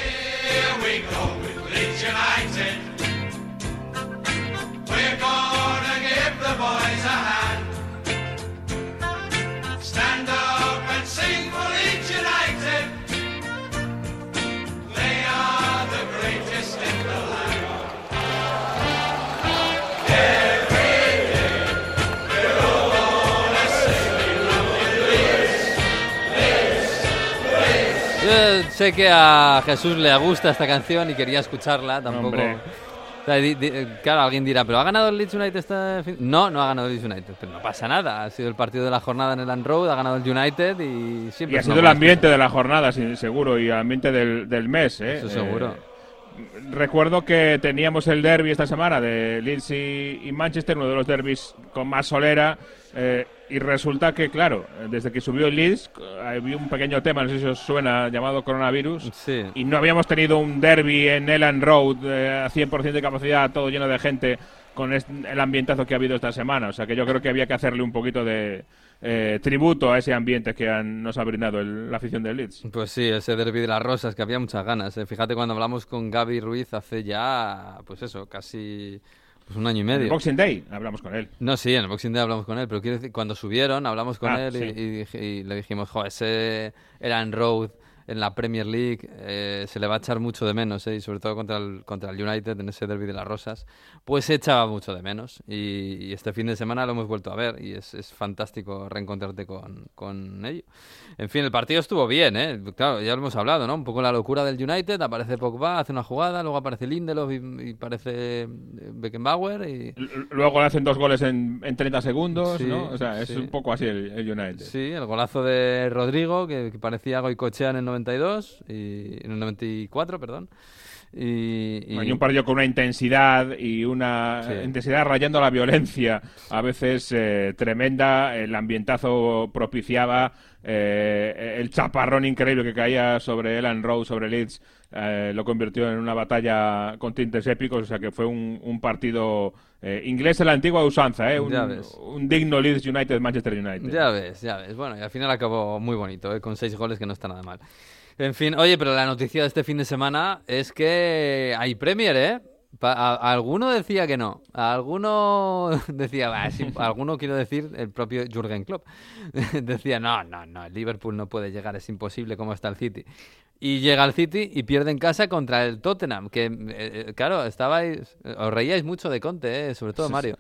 Sé que a Jesús le gusta esta canción y quería escucharla, tampoco. claro, alguien dirá, ¿pero ha ganado el Leeds United esta fin? No, no ha ganado el Leeds United, pero no pasa nada. Ha sido el partido de la jornada en el Land Road, ha ganado el United y siempre. Y ha sido el ambiente de la jornada, seguro, y el ambiente del, mes, ¿eh? Eso seguro. Eh, recuerdo que teníamos el derby esta semana de Leeds y, Manchester, uno de los derbis con más solera. Eh, y resulta que, claro, desde que subió el Leeds, había un pequeño tema, no sé si os suena, llamado coronavirus. Y no habíamos tenido un derby en Elland Road eh, a 100% de capacidad, todo lleno de gente, con el ambientazo que ha habido esta semana. O sea que yo creo que había que hacerle un poquito de, eh, tributo a ese ambiente que nos ha brindado la afición del Leeds. Pues sí, ese derby de las rosas, que había muchas ganas. Eh. Fíjate cuando hablamos con Gaby Ruiz hace ya, pues eso, casi pues un año y medio. En el Boxing Day hablamos con él. No, sí, en el Boxing Day hablamos con él, pero quiero decir, cuando subieron hablamos con ah, él y, le dijimos, jo, ese era en Road en la Premier League eh, se le va a echar mucho de menos, eh, y sobre todo contra el, contra el United en ese derby de las Rosas, pues se echaba mucho de menos. Y, este fin de semana lo hemos vuelto a ver y es, es fantástico reencontrarte con, con ello. En fin, el partido estuvo bien, ¿eh? claro, ya lo hemos hablado, ¿no? Un poco la locura del United, aparece Pogba, hace una jugada, luego aparece Lindelof y, aparece eh, Beckenbauer. Y... Luego le hacen dos goles en, en 30 segundos, ¿no? O sea, es un poco así el, United. Sí, el golazo de Rodrigo, que, parecía Goicochea en el 92 y en el 94, perdón. Y, y... un partido con una intensidad y una intensidad rayando la violencia, a veces eh, tremenda. El ambientazo propiciaba eh, el chaparrón increíble que caía sobre Elan Rowe, sobre Leeds, eh, lo convirtió en una batalla con tintes épicos. O sea que fue un, partido inglés en la antigua usanza, un, un, digno Leeds United, Manchester United. Ya ves, ya ves. Bueno, y al final acabó muy bonito, con seis goles que no está nada mal. En fin, oye, pero la noticia de este fin de semana es que hay Premier, ¿eh? Alguno decía que no. alguno decía, alguno quiero decir, el propio Jürgen Klopp. decía, no, no, no, el Liverpool no puede llegar, es imposible como está el City. Y llega el City y pierde en casa contra el Tottenham, que, eh, eh, claro, estabais, os reíais mucho de Conte, ¿eh? sobre todo Mario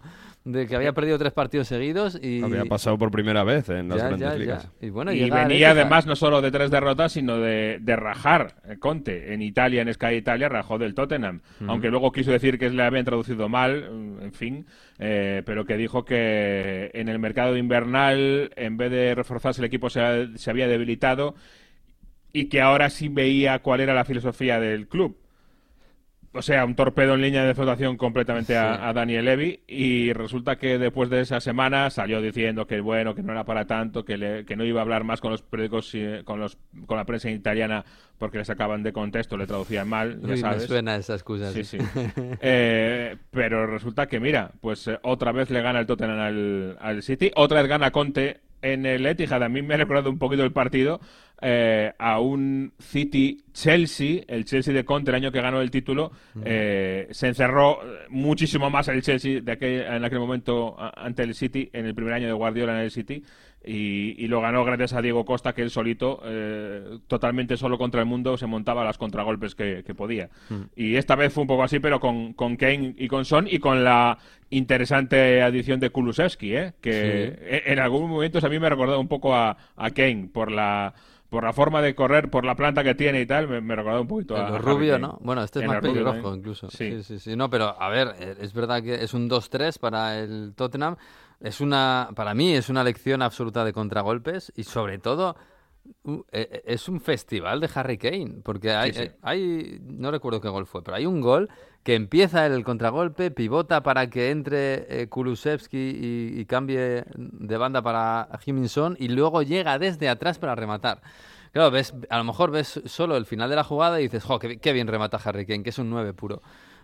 de que había perdido tres partidos seguidos y... Había pasado por primera vez en las grandes ligas. Y, bueno, y venía además no solo de tres derrotas, sino de, rajar Conte. En Italia, en Sky Italia, rajó del Tottenham. Aunque luego quiso decir que le habían traducido mal, mm, en fin, eh, pero que dijo que en el mercado invernal, en vez de reforzarse, el equipo se, se había debilitado y que ahora sí veía cuál era la filosofía del club o sea, un torpedo en línea de flotación completamente a, Daniel Levy y resulta que después de esa semana salió diciendo que bueno, que no era para tanto, que, que no iba a hablar más con los periódicos, con, los, con la prensa italiana porque le sacaban de contexto, le traducían mal, ya sabes. Me suena esa excusa. Sí, sí. Eh, pero resulta que, mira, pues eh, otra vez le gana el Tottenham al, al City, otra vez gana Conte en el Etihad. A mí me ha recordado un poquito el partido eh, a un City-Chelsea, el Chelsea de Conte el año que ganó el título, eh, se encerró muchísimo más el Chelsea de aquel, en aquel momento ante el City, en el primer año de Guardiola en el City, y, lo ganó gracias a Diego Costa, que él solito, eh, totalmente solo contra el mundo, se montaba las contragolpes que, podía. Hmm. Y esta vez fue un poco así, pero con, con Kane y con Son y con la interesante adición de Kulusevski, ¿eh? que en, algún momento a mí me recordado un poco a, a Kane por la por la forma de correr, por la planta que tiene y tal, me, me recordaba un poquito a. rubio, ¿no? Bueno, este es más pelirrojo incluso. Sí. sí. sí, No, pero a ver, eh, es verdad que es un 2-3 para el Tottenham. Es una, para mí es una lección absoluta de contragolpes y sobre todo e, es un festival de Harry Kane, porque hay, eh, hay, no recuerdo qué gol fue, pero hay un gol que empieza el contragolpe, pivota para que entre eh, Kulusevski y, cambie de banda para Jiminson y luego llega desde atrás para rematar. Claro, ves, a lo mejor ves solo el final de la jugada y dices, jo, qué, qué bien remata Harry Kane, que es un 9 puro.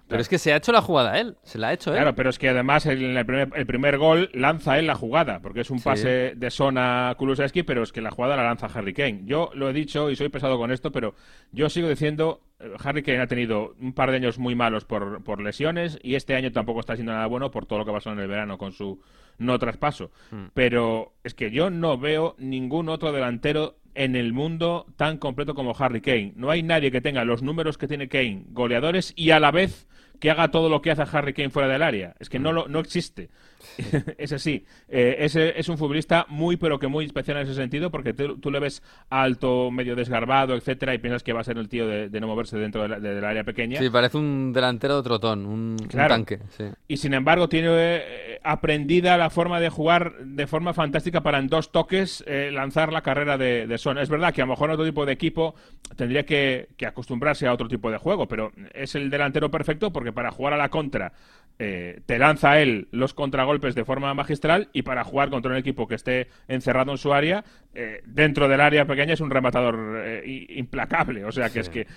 Pero es que se ha hecho la jugada él, se la ha hecho él. Claro, pero es que además el, el, primer, el primer, gol lanza él la jugada, porque es un pase de zona Kulusevski, pero es que la jugada la lanza Harry Kane. Yo lo he dicho y soy pesado con esto, pero yo sigo diciendo, Harry Kane ha tenido un par de años muy malos por, por lesiones y este año tampoco está siendo nada bueno por todo lo que pasó en el verano con su no traspaso. Hmm. Pero es que yo no veo ningún otro delantero en el mundo tan completo como Harry Kane. No hay nadie que tenga los números que tiene Kane, goleadores, y a la vez que haga todo lo que hace Harry Kane fuera del área. Es que no, lo, no existe. es así. Eh, es, un futbolista muy, pero que muy especial en ese sentido, porque tú, le ves alto, medio desgarbado, etcétera, y piensas que va a ser el tío de, no moverse dentro del área pequeña. Sí, parece un delantero de trotón, un, tanque. Y sin embargo, tiene eh, aprendida la forma de jugar de forma fantástica para en dos toques eh, lanzar la carrera de, de, Son. Es verdad que a lo mejor otro tipo de equipo tendría que, que acostumbrarse a otro tipo de juego, pero es el delantero perfecto porque para jugar a la contra eh, te lanza él los contragolpes de forma magistral y para jugar contra un equipo que esté encerrado en su área, eh, dentro del área pequeña es un rematador eh, implacable. O sea que es que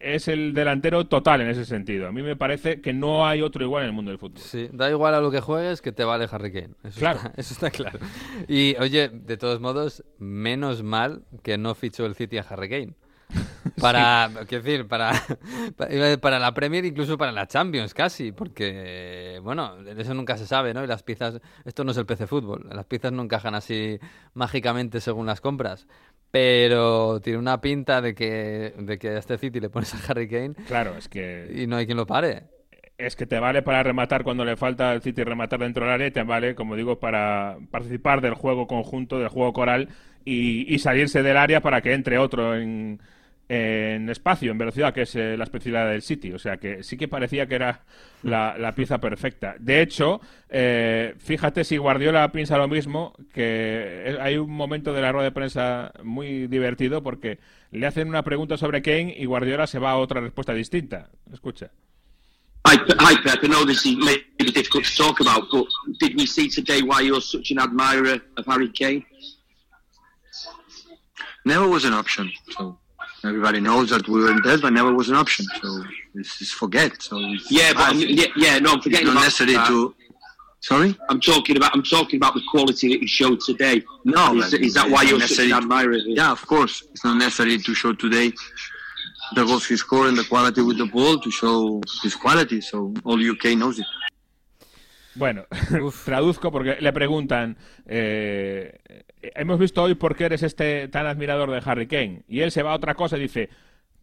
es el delantero total en ese sentido. A mí me parece que no hay otro igual en el mundo del fútbol. Sí, da igual a lo que juegues que te vale Harry Kane. Eso claro. Está, eso está claro. Y oye, de todos modos, menos mal que no fichó el City a Harry Kane. Para, quiero decir, para, para la Premier, incluso para la Champions, casi, porque, bueno, eso nunca se sabe, ¿no? Y las piezas, esto no es el PC Fútbol, las piezas no encajan así mágicamente según las compras. Pero tiene una pinta de que, de que a este City le pones a Harry Kane. Claro, es que. Y no hay quien lo pare es que te vale para rematar cuando le falta al City rematar dentro del área, te vale, como digo, para participar del juego conjunto, del juego coral y, y salirse del área para que entre otro en, en espacio, en velocidad, que es eh, la especialidad del City. O sea que sí que parecía que era la, pieza perfecta. De hecho, eh, fíjate si Guardiola piensa lo mismo, que hay un momento de la rueda de prensa muy divertido porque le hacen una pregunta sobre Kane y Guardiola se va a otra respuesta distinta. Escucha. Hi, hi Pep. I know this is maybe difficult to talk about, but did we see today why you're such an admirer of Harry Kane? Never was an option. So everybody knows that we were in debt, but never was an option. So this is forget. So yeah, but yeah, yeah, no, I'm forgetting not necessary that. to. Sorry, I'm talking about I'm talking about the quality that you showed today. No, is, is that why you're such an admirer? Yeah, of course. It's not necessary to show today the goals he scored and the quality with the ball to show his quality. So all UK knows it. Bueno, traduzco porque le preguntan, eh, hemos visto hoy por qué eres este tan admirador de Harry Kane. Y él se va a otra cosa y dice,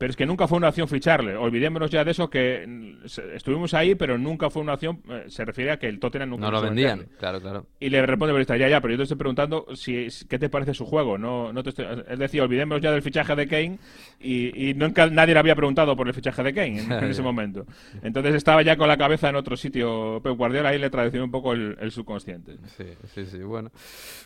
pero es que nunca fue una opción ficharle. Olvidémonos ya de eso, que estuvimos ahí, pero nunca fue una opción. Eh, se refiere a que el Tottenham nunca No lo vendían, claro, claro. Y le responde el periodista, ya, ya, pero yo te estoy preguntando si, qué te parece su juego. no, no te Es decir, olvidémonos ya del fichaje de Kane y, nunca nadie le había preguntado por el fichaje de Kane en, ese momento. Entonces estaba ya con la cabeza en otro sitio Pep Guardiola ahí le tradució un poco el, subconsciente. Sí, sí, sí, bueno.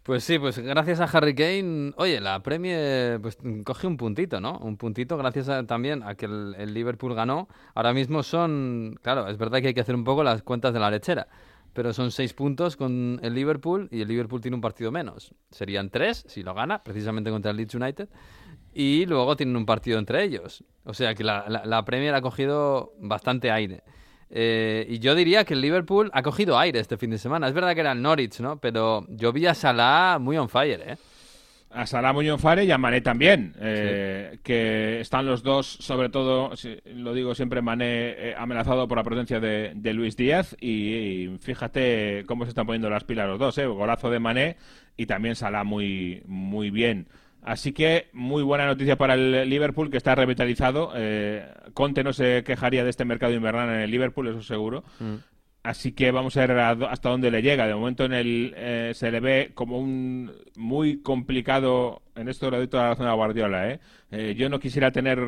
Pues sí, pues gracias a Harry Kane, oye, la Premier pues coge un puntito, ¿no? Un puntito gracias a también a que el, Liverpool ganó. Ahora mismo son, claro, es verdad que hay que hacer un poco las cuentas de la lechera, pero son seis puntos con el Liverpool y el Liverpool tiene un partido menos. Serían tres si lo gana, precisamente contra el Leeds United. Y luego tienen un partido entre ellos. O sea que la, la, Premier ha cogido bastante aire. Eh, y yo diría que el Liverpool ha cogido aire este fin de semana. Es verdad que era el Norwich, ¿no? Pero yo vi a Salah muy on fire, ¿eh? A Salah Muñoz Fare y a Mané también, eh, que están los dos, sobre todo, lo digo siempre, Mané eh, amenazado por la presencia de, Luis Díaz y, fíjate cómo se están poniendo las pilas los dos, ¿eh? golazo de Mané y también Salah muy, muy bien. Así que muy buena noticia para el Liverpool que está revitalizado. Eh, Conte no se quejaría de este mercado invernal en el Liverpool, eso seguro. Mm. Así que vamos a ver hasta dónde le llega. De momento en el eh, se le ve como un muy complicado. En esto le doy toda la razón a Guardiola. ¿eh? ¿eh? yo no quisiera tener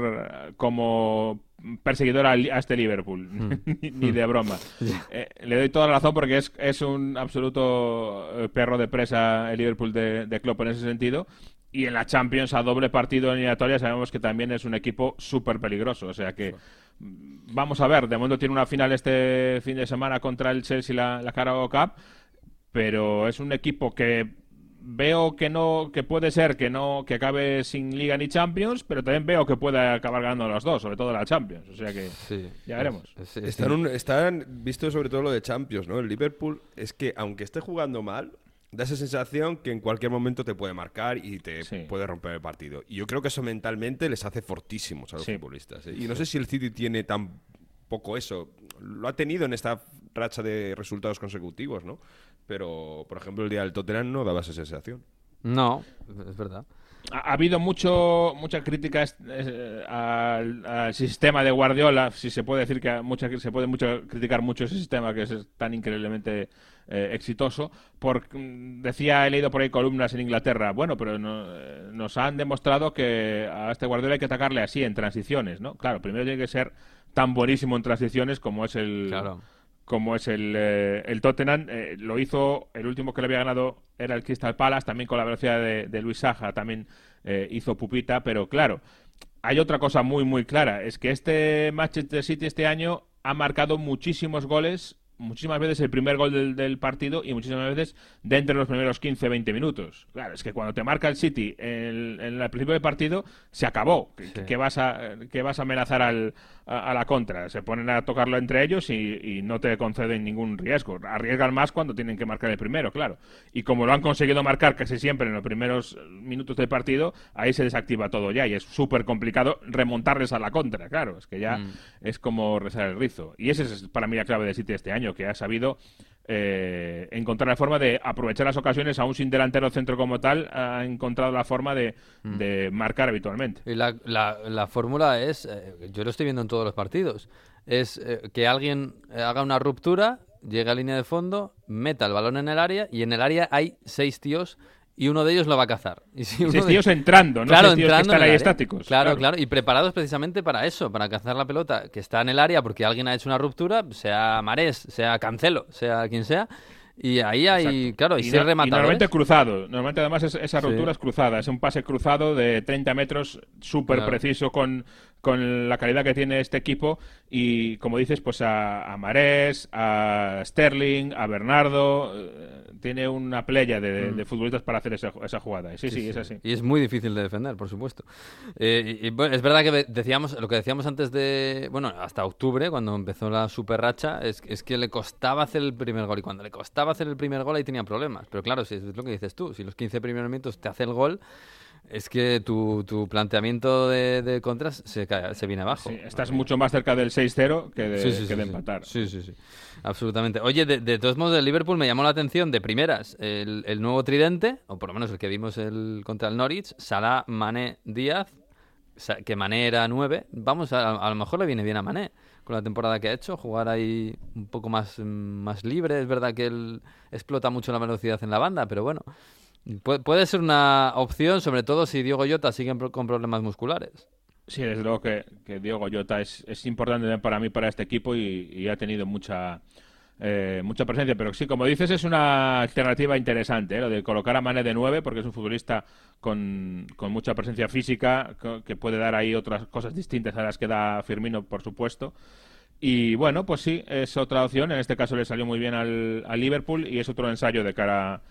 como perseguidor a, este Liverpool, hmm. ni, de broma. Eh, le doy toda la razón porque es, es un absoluto perro de presa el Liverpool de, de Klopp en ese sentido. Y en la Champions a doble partido en eliminatoria sabemos que también es un equipo súper peligroso. O sea que vamos a ver, de momento tiene una final este fin de semana contra el Chelsea la, la Carabao Cup, pero es un equipo que veo que no que puede ser que no que acabe sin liga ni Champions pero también veo que puede acabar ganando las dos sobre todo la Champions. O sea que ya veremos. Están, están visto sobre todo lo de Champions no el Liverpool es que aunque esté jugando mal da esa sensación que en cualquier momento te puede marcar y te puede romper el partido. Y yo creo que eso mentalmente les hace fortísimos a los futbolistas. ¿eh? Y no sé si el City tiene tan poco eso. Lo ha tenido en esta racha de resultados consecutivos, ¿no? Pero, por ejemplo, el día del Tottenham no daba esa sensación. No, es verdad. Ha, habido mucho mucha crítica eh, al, sistema de Guardiola, si se puede decir que mucha, se puede mucho criticar mucho ese sistema que es tan increíblemente eh, exitoso. Por, decía, he leído por ahí columnas en Inglaterra, bueno, pero eh, nos han demostrado que a este Guardiola hay que atacarle así, en transiciones, ¿no? Claro, primero tiene que ser tan buenísimo en transiciones como es el... como es el, eh, el Tottenham. lo hizo, el último que le había ganado era el Crystal Palace, también con la velocidad de, Luis Saja, también hizo pupita, pero claro, hay otra cosa muy, muy clara, es que este Manchester City este año ha marcado muchísimos goles muchísimas veces el primer gol del, del, partido y muchísimas veces dentro de los primeros 15-20 minutos. Claro, es que cuando te marca el City en, el principio del partido, se acabó. Que, vas a, que vas a amenazar al, a, la contra. Se ponen a tocarlo entre ellos y, no te conceden ningún riesgo. Arriesgan más cuando tienen que marcar el primero, claro. Y como lo han conseguido marcar casi siempre en los primeros minutos del partido, ahí se desactiva todo ya y es súper complicado remontarles a la contra, claro. Es que ya mm. es como rezar el rizo. Y esa es para mí la clave de City este año, que ha sabido eh, encontrar la forma de aprovechar las ocasiones, aún sin delantero centro como tal, ha encontrado la forma de, mm. marcar habitualmente. Y la, la, fórmula es, eh, yo lo estoy viendo en todos los partidos, es eh, que alguien haga una ruptura, llegue a línea de fondo, meta el balón en el área y en el área hay seis tíos y uno de ellos lo va a cazar. Y si tíos entrando, no claro, tíos que están ahí estáticos. Claro, claro, y preparados precisamente para eso, para cazar la pelota que está en el área porque alguien ha hecho una ruptura, sea Marés, sea Cancelo, sea quien sea. Y ahí hay, claro, y, y, normalmente cruzado. Normalmente además esa ruptura es cruzada. Es un pase cruzado de 30 metros súper preciso con, con la calidad que tiene este equipo. Y como dices, pues a, a Marés, a Sterling, a Bernardo. Eh, tiene una playa de, mm. futbolistas para hacer esa, esa jugada. Sí, sí, es así. Y es muy difícil de defender, por supuesto. Eh, y, es verdad que decíamos, lo que decíamos antes de, bueno, hasta octubre, cuando empezó la super racha, es, es que le costaba hacer el primer gol. Y cuando le costaba hacer el primer gol ahí tenía problemas. Pero claro, si es lo que dices tú, si los 15 primeros minutos te hace el gol, es que tu, tu planteamiento de, de, contras se, cae, se viene abajo. estás mucho más cerca del 6-0 que de, que de empatar. Sí, sí, sí. Absolutamente. Oye, de, todos modos, del Liverpool me llamó la atención de primeras el, el, nuevo tridente, o por lo menos el que vimos el, contra el Norwich, Salah, Mané, Díaz, que Mané era 9. Vamos, a, a lo mejor le viene bien a Mané con la temporada que ha hecho, jugar ahí un poco más, más libre. Es verdad que él explota mucho la velocidad en la banda, pero bueno, puede ser una opción, sobre todo si Diego Jota sigue con problemas musculares. Sí, desde luego que, que Diego Jota es, es, importante para mí, para este equipo, y, ha tenido mucha, eh, mucha presencia. Pero sí, como dices, es una alternativa interesante, ¿eh? lo de colocar a Mané de 9, porque es un futbolista con, con, mucha presencia física, que puede dar ahí otras cosas distintas a las que da Firmino, por supuesto. Y bueno, pues sí, es otra opción. En este caso le salió muy bien al, al Liverpool y es otro ensayo de cara a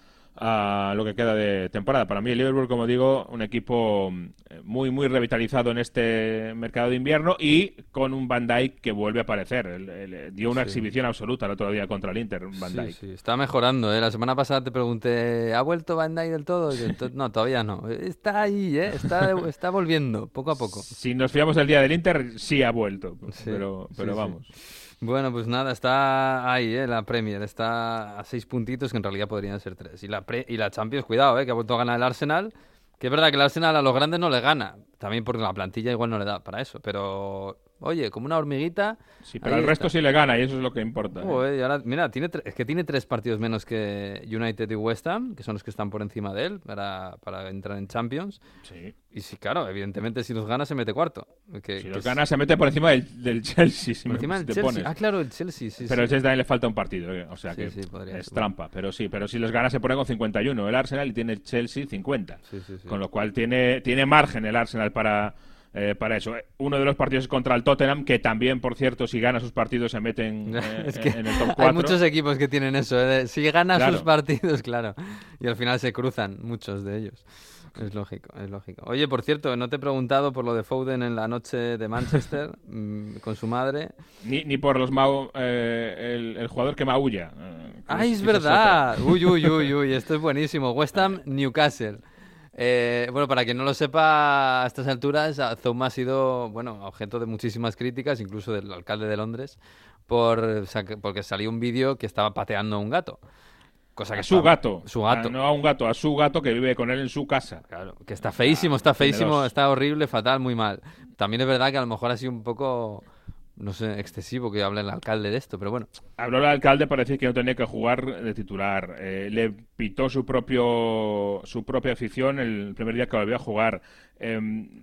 a lo que queda de temporada. Para mí el Liverpool, como digo, un equipo eh, muy muy revitalizado en este mercado de invierno y con un Van Dijk que vuelve a aparecer. dio una exhibición absoluta el otro día contra el Inter, Van Dijk. Sí, está mejorando. ¿eh? La semana pasada te pregunté, ¿ha vuelto Van Dijk del todo? no, todavía no. Está ahí, ¿eh? está, está volviendo, poco a poco. Si nos fiamos del día del Inter, sí ha vuelto, pero, pero vamos. Bueno, pues nada, está ahí, ¿eh? la Premier. Está a seis puntitos, que en realidad podrían ser tres. Y la, y la Champions, cuidado, ¿eh? que ha vuelto a ganar el Arsenal. Que es verdad que el Arsenal a los grandes no le gana. También porque la plantilla igual no le da para eso. Pero Oye, como una hormiguita. Sí, pero el resto sí le gana y eso es lo que importa. ¿eh? mira, tiene es que tiene tres partidos menos que United y West Ham, que son los que están por encima de él para, para entrar en Champions. Sí. Y sí, claro, evidentemente si los gana se mete cuarto. si los gana se mete por encima del, Chelsea. por encima del Chelsea. Ah, claro, el Chelsea, sí. Pero el Chelsea también le falta un partido, eh, o sea que es trampa. Pero sí, pero si los gana se pone con 51 el Arsenal y tiene el Chelsea 50. Con lo cual tiene, tiene margen el Arsenal para eh, para eso. Uno de los partidos es contra el Tottenham, que también, por cierto, si gana sus partidos se meten eh, en el top 4. Hay muchos equipos que tienen eso. ¿eh? Si gana sus partidos, claro. Y al final se cruzan muchos de ellos. Es lógico, es lógico. Oye, por cierto, no te he preguntado por lo de Foden en la noche de Manchester mm, con su madre. Ni, ni por los Mau, el, jugador que maulla. ¡Ay, es, verdad! Uy, uy, uy, uy, esto es buenísimo. West Ham, Newcastle. Eh, bueno, para quien no lo sepa, a estas alturas, Zouma ha sido bueno, objeto de muchísimas críticas, incluso del alcalde de Londres, por, porque salió un vídeo que estaba pateando a un gato. Cosa que a su gato. Su gato. no a un gato, a su gato que vive con él en su casa. Claro, que está feísimo, está feísimo, está horrible, fatal, muy mal. También es verdad que a lo mejor ha sido un poco no sé, excesivo que hable el alcalde de esto, pero bueno. Habló el alcalde para decir que no tenía que jugar de titular. Eh, le pitó su propio su propia afición el primer día que volvió a jugar. Em,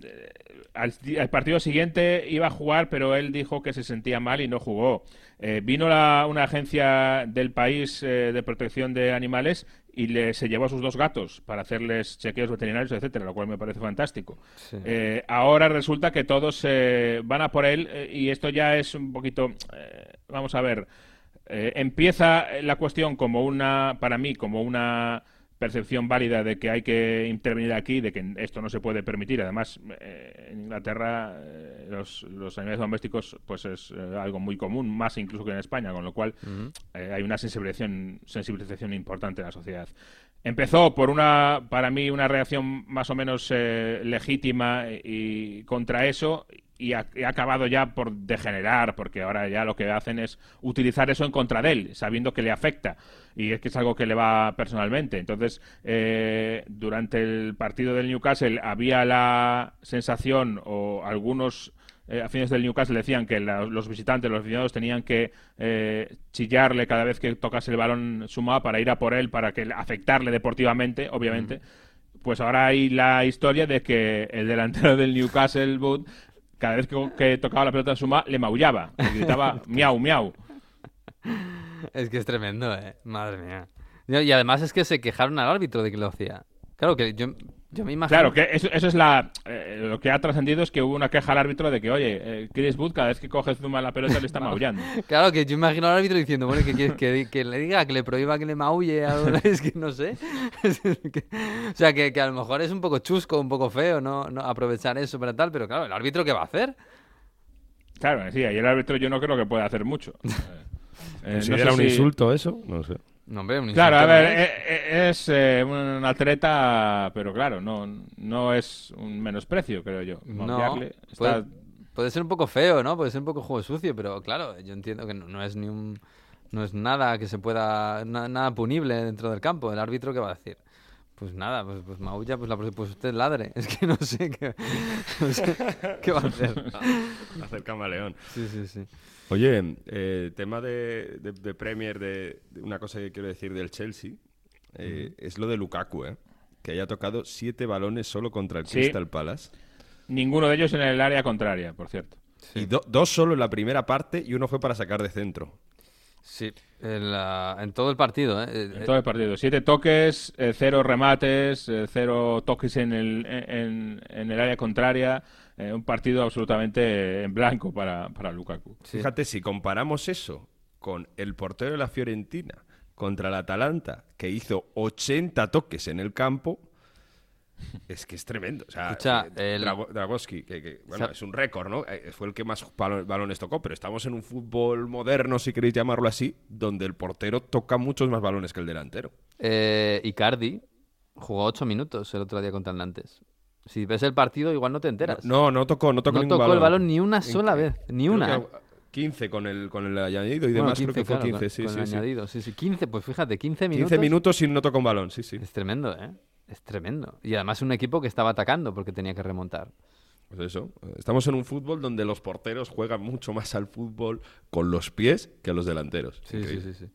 al, partido siguiente iba a jugar, pero él dijo que se sentía mal y no jugó. Eh, vino una agencia del país eh, de protección de animales y le, se llevó a sus dos gatos para hacerles chequeos veterinarios, etcétera, lo cual me parece fantástico. Eh, ahora resulta que todos eh, van a por él eh, y esto ya es un poquito, vamos a ver, empieza la cuestión como una, para mí, como una percepción válida de que hay que intervenir aquí, de que esto no se puede permitir. Además, eh, en Inglaterra eh, los, los, animales domésticos pues es eh, algo muy común, más incluso que en España, con lo cual hay una sensibilización, sensibilización importante en la sociedad. Empezó por una, para mí, una reacción más o menos legítima y contra eso y ha, acabado ya por degenerar, porque ahora ya lo que hacen es utilizar eso en contra de él, sabiendo que le afecta y es que es algo que le va personalmente. Entonces, eh, durante el partido del Newcastle había la sensación, o algunos eh, afines del Newcastle decían que los visitantes, los aficionados tenían que eh, chillarle cada vez que tocase el balón sumado para ir a por él, para que afectarle deportivamente, obviamente. Pues ahora hay la historia de que el delantero del Newcastle, Wood, cada vez que, tocaba la pelota en suma, le maullaba, le gritaba miau, miau. Es que es tremendo, eh. Madre mía. Y además es que se quejaron al árbitro de que lo hacía. Claro que yo, yo me imagino. Claro, que eso, es la. Eh, lo que ha trascendido es que hubo una queja al árbitro de que, oye, eh, Chris Wood, cada vez que coge Zuma la pelota le está maullando. claro, que yo imagino al árbitro diciendo, bueno, ¿qué quieres que, que, le diga? Que le prohíba que le maulle. es que no sé. o sea, que, que, a lo mejor es un poco chusco, un poco feo, ¿no? no aprovechar eso para tal, pero claro, ¿el árbitro qué va a hacer? Claro, sí, y el árbitro yo no creo que pueda hacer mucho. Eh, ¿Considera un insulto eso? No sé. No, hombre, un claro, a ver, eh, eh, es, eh, un atleta, pero claro, no, no es un menosprecio, creo yo. No, puede, ser un poco feo, ¿no? Puede ser un poco juego sucio, pero claro, yo entiendo que no, es ni un... No es nada que se pueda... nada punible dentro del campo. ¿El árbitro qué va a decir? Pues nada, pues, pues maulla, pues, la, pues usted ladre. Es que no sé qué, qué va a hacer. hacer camaleón. Sí, sí, sí. Oye, eh, tema de, Premier, de, una cosa que quiero decir del Chelsea, eh, es lo de Lukaku, ¿eh? que haya tocado siete balones solo contra el Crystal Palace. Ninguno de ellos en el área contraria, por cierto. Y dos solo en la primera parte y uno fue para sacar de centro. Sí, en, todo el partido. ¿eh? En todo el partido. Siete toques, eh, cero remates, cero toques en el, en, en el área contraria. Eh, un partido absolutamente en blanco para, para Lukaku. Fíjate, si comparamos eso con el portero de la Fiorentina, contra el Atalanta, que hizo 80 toques en el campo, es que es tremendo. O sea, Escucha, eh, el- Drago- Dragoski, que, que, bueno, es un récord, ¿no? Eh, Fue el que más balo- balones tocó, pero estamos en un fútbol moderno, si queréis llamarlo así, donde el portero toca muchos más balones que el delantero. Eh, Icardi jugó ocho minutos el otro día contra el Nantes. Si ves el partido, igual no te enteras. No, no tocó, no tocó No ningún tocó balón. el balón ni una En- sola vez, ni una. que 15 con el, con el añadido y Bueno, demás, creo que fue claro, 15, con- sí, con sí, el sí. añadido, sí, sí. 15, pues fíjate, 15 minutos. 15 minutos y no toca un balón, sí, sí. Es tremendo, ¿eh? Es tremendo. Y además un equipo que estaba atacando porque tenía que remontar. Pues eso, estamos en un fútbol donde los porteros juegan mucho más al fútbol con los pies que los delanteros. Sí, sí, sí, sí.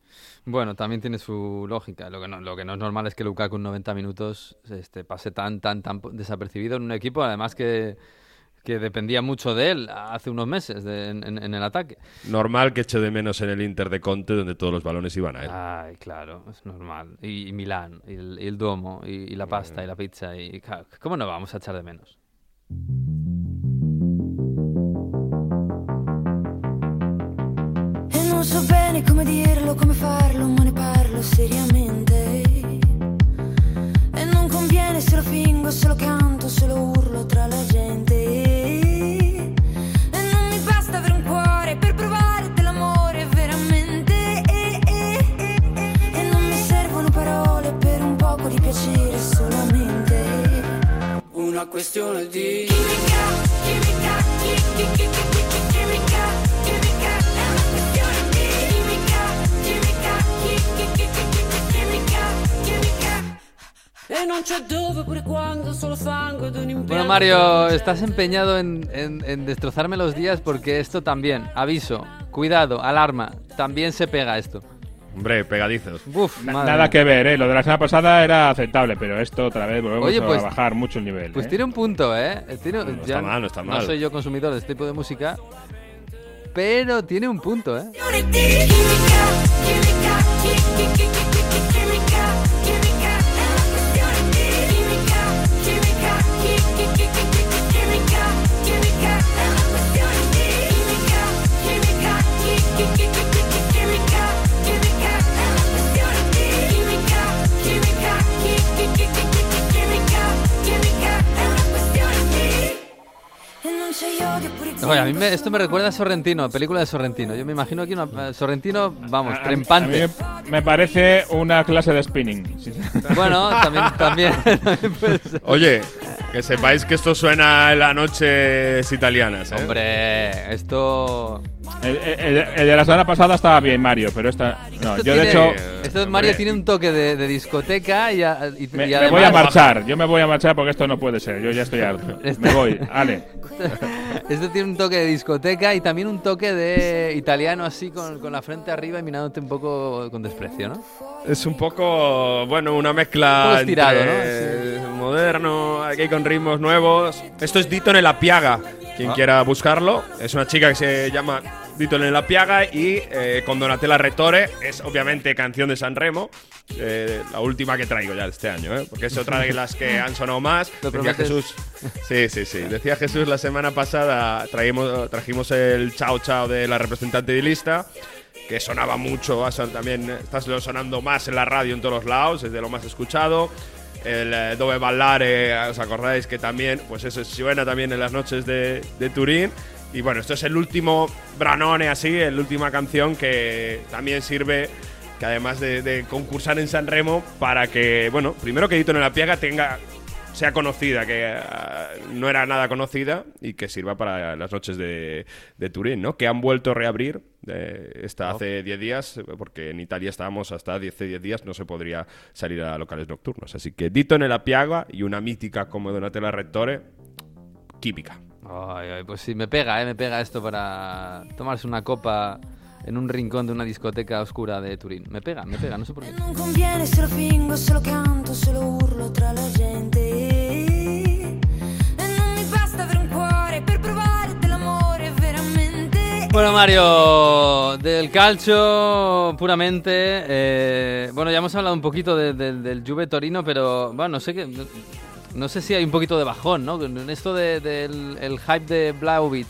Bueno, también tiene su lógica. Lo que no, lo que no es normal es que Lukaku en 90 minutos este, pase tan, tan, tan desapercibido en un equipo, además que, que dependía mucho de él hace unos meses de- en, en- en el ataque. Normal que eche de menos en el Inter de Conte, donde todos los balones iban a él. Ay, claro, es normal. Y, y Milán, y el, y el Duomo, y, y la pasta, y la pizza, y claro, ¿cómo no vamos a echar de menos? E non so bene come dirlo, come farlo, ma ne parlo seriamente. E non conviene se lo fingo, se lo canto, se lo urlo tra la gente. Una questione di Chimica, chimica, Bueno, Mario, estás empeñado en- en destrozarme los días porque esto también, aviso, cuidado, alarma, también se pega esto. Hombre, pegadizos. Uf, Na- madre nada que ver, ¿eh? Lo de la semana pasada era aceptable, pero esto otra vez volvemos Oye, pues- a bajar mucho el nivel. Pues ¿eh? tiene un punto, ¿eh? Tiene- No ya está mal, no está No mal. soy yo consumidor de este tipo de música, pero tiene un punto, ¿eh? Oye, a mí me- esto me recuerda a Sorrentino, película de Sorrentino. Yo me imagino que una, eh, Sorrentino, vamos, A- trempante. a mí me, me parece una clase de spinning. Bueno, también, también, ser. Oye, que sepáis que esto suena en las noches italianas, ¿eh? Hombre, esto... El, el- el de la semana pasada estaba bien, Mario, pero esta. No, esto yo de tiene- hecho. Esto, Mario, tiene un toque de, de discoteca y, a- y- Me, y me además... voy a marchar, yo me voy a marchar porque esto no puede ser. Yo ya estoy harto. Me voy, Ale. Esto tiene un toque de discoteca y también un toque de italiano así con, con la frente arriba y mirándote un poco con desprecio, ¿no? Es un poco, bueno, una mezcla Un estirado, entre moderno, aquí con ritmos nuevos. Esto es Dito en la Piaga, quien Ah. quiera buscarlo. Es una chica que se llama Dito en la Piaga y eh, con Donatella Rettore es obviamente canción de San Remo. eh, la última que traigo ya este año, ¿eh? porque es otra de las que han sonado más. ¿Lo Decía prometes? Jesús, sí, sí, sí. Decía Jesús la semana pasada, traímos, trajimos el chao chao de la representante de lista que sonaba mucho, también está sonando más en la radio en todos los lados, es de lo más escuchado. El eh, Dove Ballare, ¿os acordáis que también, pues eso suena también en las noches de, de Turín? Y bueno, esto es el último Branone así, la última canción que también sirve, que además de, de concursar en San Remo, para que, bueno, primero que Dito en la Piaga tenga sea conocida, que ah, no era nada conocida y que sirva para las noches de, de Turín, ¿no? Que han vuelto a reabrir eh, esta hace 10 días, porque en Italia estábamos hasta 10 10 días, no se podría salir a locales nocturnos. Así que Dito en la Piaga y una mítica como Donatella Rettore, química. Ay, ay, pues sí, me pega, ¿eh? Me pega esto para tomarse una copa en un rincón de una discoteca oscura de Turín. Me pega, me pega, no sé por qué. Non conviene se lo fingo, se lo canto, se lo urlo tra la gente. E non mi basta avere un cuore per provare dell'amore veramente. Bueno, Mario, del calcio puramente. eh, bueno, ya hemos hablado un poquito de- de- del Juve Torino, pero bueno, no sé qué. No, sé si hay un poquito de bajón, ¿no? En esto de- del el hype de Blaovic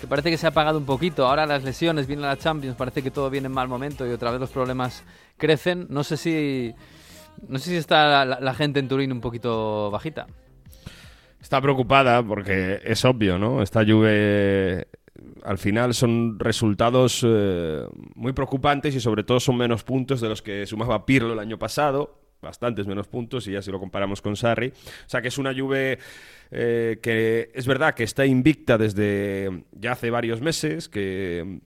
que parece que se ha apagado un poquito. Ahora las lesiones, viene la Champions, parece que todo viene en mal momento y otra vez los problemas crecen. No sé si, no sé si está la, la gente en Turín un poquito bajita. Está preocupada porque es obvio, ¿no? Esta Juve al final son resultados eh, muy preocupantes y sobre todo son menos puntos de los que sumaba Pirlo el año pasado, bastantes menos puntos y ya si lo comparamos con Sarri. O sea que es una Juve eh, que es verdad que está invicta desde ya hace varios meses, que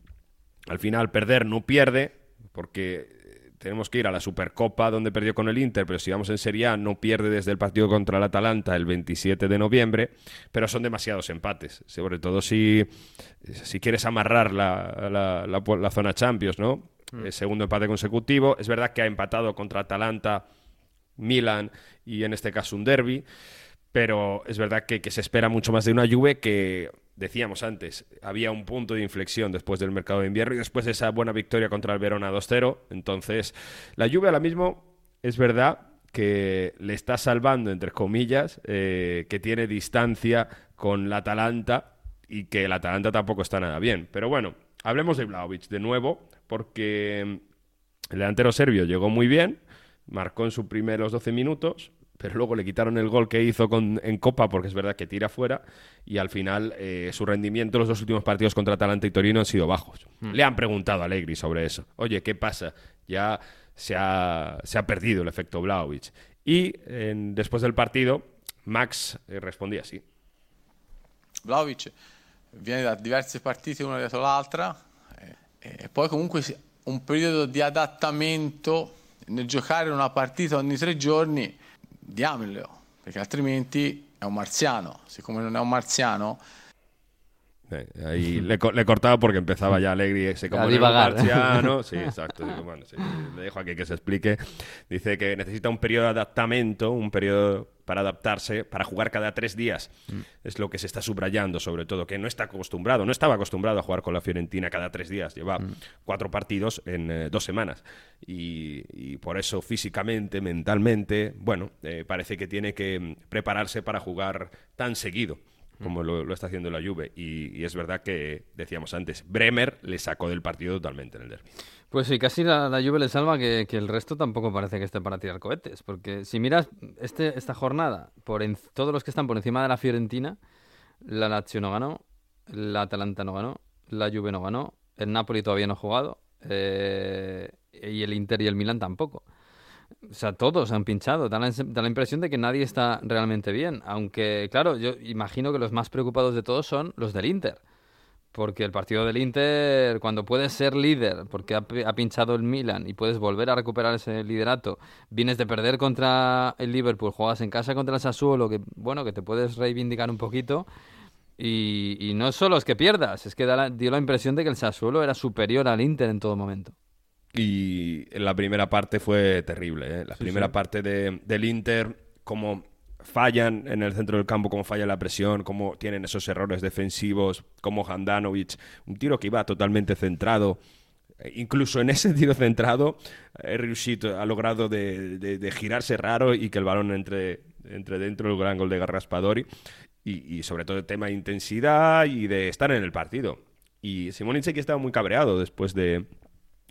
al final perder no pierde, porque tenemos que ir a la Supercopa donde perdió con el Inter, pero si vamos en Serie A no pierde desde el partido contra el Atalanta el 27 de noviembre, pero son demasiados empates, sobre todo si, si quieres amarrar la, la- la- la zona Champions, ¿no? Mm. El segundo empate consecutivo, es verdad que ha empatado contra Atalanta, Milan y en este caso un derby, pero es verdad que, se espera mucho más de una Juve que, decíamos antes, había un punto de inflexión después del mercado de invierno y después de esa buena victoria contra el Verona 2-0. Entonces, la Juve ahora mismo es verdad que le está salvando, entre comillas, eh, que tiene distancia con la Atalanta y que el Atalanta tampoco está nada bien. Pero bueno, hablemos de Vlaovic de nuevo, porque el delantero serbio llegó muy bien, marcó en sus primeros 12 minutos, pero luego le quitaron el gol que hizo con- en Copa, porque es verdad que tira fuera, y al final eh, su rendimiento en los dos últimos partidos contra Atalanta y Torino han sido bajos. Mm. Le han preguntado a Allegri sobre eso. Oye, ¿qué pasa? Ya se ha, se ha perdido el efecto Vlaovic. Y en- después del partido, Max eh, respondía así. Vlaovic viene da diverse partite una dietro l'altra eh, e poi comunque un periodo di adattamento nel giocare una partita ogni tre giorni diamelo perché altrimenti è un marziano siccome non è un marziano Eh, ahí le, le he cortado porque empezaba ya Alegri como en el divagar. marciano. Sí, exacto. Digo, bueno, sí, le dejo aquí que se explique. Dice que necesita un periodo de adaptamiento, un periodo para adaptarse, para jugar cada tres días. Es lo que se está subrayando, sobre todo, que no está acostumbrado, no estaba acostumbrado a jugar con la Fiorentina cada tres días. Lleva cuatro partidos en eh, dos semanas. Y, y por eso físicamente, mentalmente, bueno, eh, parece que tiene que mm, prepararse para jugar tan seguido como lo, lo está haciendo la Juve. Y, y es verdad que, decíamos antes, Bremer le sacó del partido totalmente en el derby. Pues sí, casi la, la Juve le salva que, que el resto tampoco parece que esté para tirar cohetes. Porque si miras este, esta jornada, por todos los que están por encima de la Fiorentina, la Lazio no ganó, la Atalanta no ganó, la Juve no ganó, el Napoli todavía no ha jugado, eh, y el Inter y el Milan tampoco. O sea, todos han pinchado. Da da la impresión de que nadie está realmente bien. Aunque, claro, yo imagino que los más preocupados de todos son los del Inter. Porque el partido del Inter, cuando puedes ser líder, porque ha, pi- ha pinchado el Milan y puedes volver a recuperar ese liderato, vienes de perder contra el Liverpool, juegas en casa contra el Sassuolo, que bueno, que te puedes reivindicar un poquito. Y, y no solo es que pierdas, es que da la- dio la impresión de que el Sassuolo era superior al Inter en todo momento. Y la primera parte fue terrible. ¿eh? La Sí, primera sí. parte de- del Inter, como fallan en el centro del campo, cómo falla la presión, cómo tienen esos errores defensivos, como Handanovic, un tiro que iba totalmente centrado. Eh, Incluso en ese tiro centrado, eh, Riuscit ha logrado de, girarse raro y que el balón entre, entre dentro, el gran gol de Garraspadori. Y, sobre todo el tema de intensidad y de estar en el partido. Y Simón Inzaghi estaba muy cabreado después de,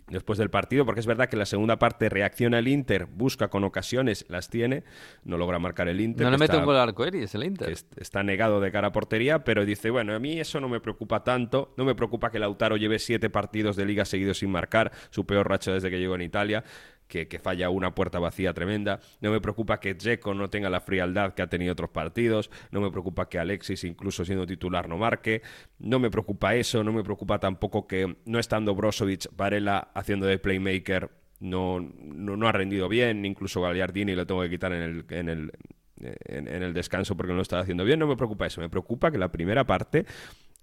después del partido, porque es verdad que la segunda parte reacciona el Inter, busca con ocasiones, las tiene, no logra marcar el Inter. No le mete un gol al arcoiris el Inter. es- está negado de cara a portería, pero dice, bueno, a mí eso no me preocupa tanto, no me preocupa que Lautaro lleve siete partidos de liga seguidos sin marcar, su peor racha desde que llegó en Italia, que, que falla una puerta vacía tremenda, no me preocupa que Dzeko no tenga la frialdad que ha tenido otros partidos, no me preocupa que Alexis, incluso siendo titular, no marque, no me preocupa eso, no me preocupa tampoco que no estando Brozovic, Varela haciendo de playmaker no, no, no ha rendido bien, incluso Gagliardini lo tengo que quitar en el, en el, en, en el descanso porque no lo estaba haciendo bien, no me preocupa eso, me preocupa que la primera parte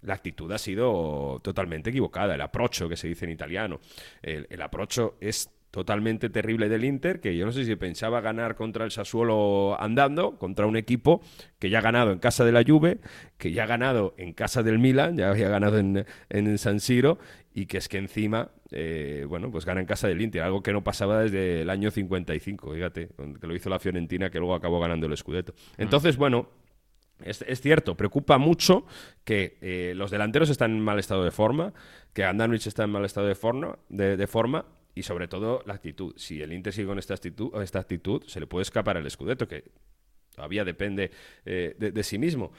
la actitud ha sido totalmente equivocada, el aprocho que se dice en italiano, el, el aprocho es totalmente terrible del Inter, que yo no sé si pensaba ganar contra el Sassuolo andando, contra un equipo que ya ha ganado en casa de la Juve, que ya ha ganado en casa del Milan, ya había ganado en, en San Siro, y que es que encima, eh, bueno, pues gana en casa del Inter, algo que no pasaba desde el año 55, fíjate, que lo hizo la Fiorentina, que luego acabó ganando el Scudetto. Entonces, bueno, Es, es cierto, preocupa mucho que eh, los delanteros están en mal estado de forma, que Andanovic está en mal estado de forma, de, de forma y sobre todo la actitud. Si el Inter sigue con esta actitud, esta actitud se le puede escapar el Scudetto, que todavía depende eh, de, de sí mismo.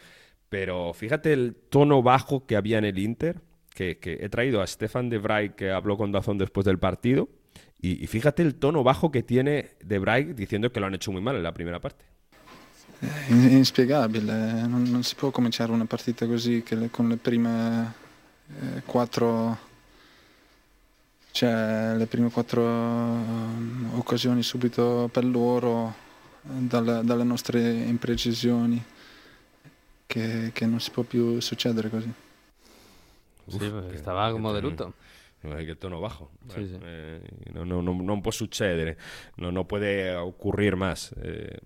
Pero fíjate el tono bajo que había en el Inter, que, que he traído a Stefan de Vrij, que habló con Dazón después del partido, y, y fíjate el tono bajo que tiene de Vrij diciendo que lo han hecho muy mal en la primera parte. In- inspiegabile, non, non si può cominciare una partita così che le- con le prime eh, quattro, cioè le prime quattro eh, occasioni subito per loro eh, dalle, dalle nostre imprecisioni, che, che non si può più succedere così. Sí, pues estaba como de luto. Eh, Qué tono bajo. Sí, Bueno, sí. eh, no, no, no, no puede suceder, no, no puede ocurrir más. Eh,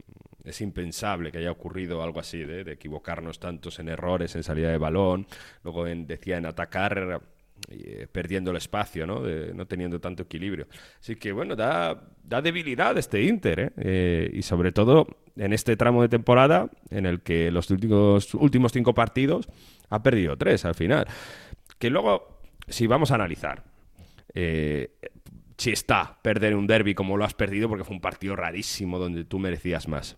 es impensable que haya ocurrido algo así, de, de equivocarnos tantos en errores, en salida de balón, luego en, decía en atacar, eh, perdiendo el espacio, ¿no? Teniendo tanto equilibrio. Así que bueno, da, da debilidad este Inter, ¿eh? Eh, y sobre todo en este tramo de temporada en el que los últimos, últimos cinco partidos ha perdido tres al final. Que luego, si vamos a analizar, si está perder un derby como lo has perdido, porque fue un partido rarísimo donde tú merecías más.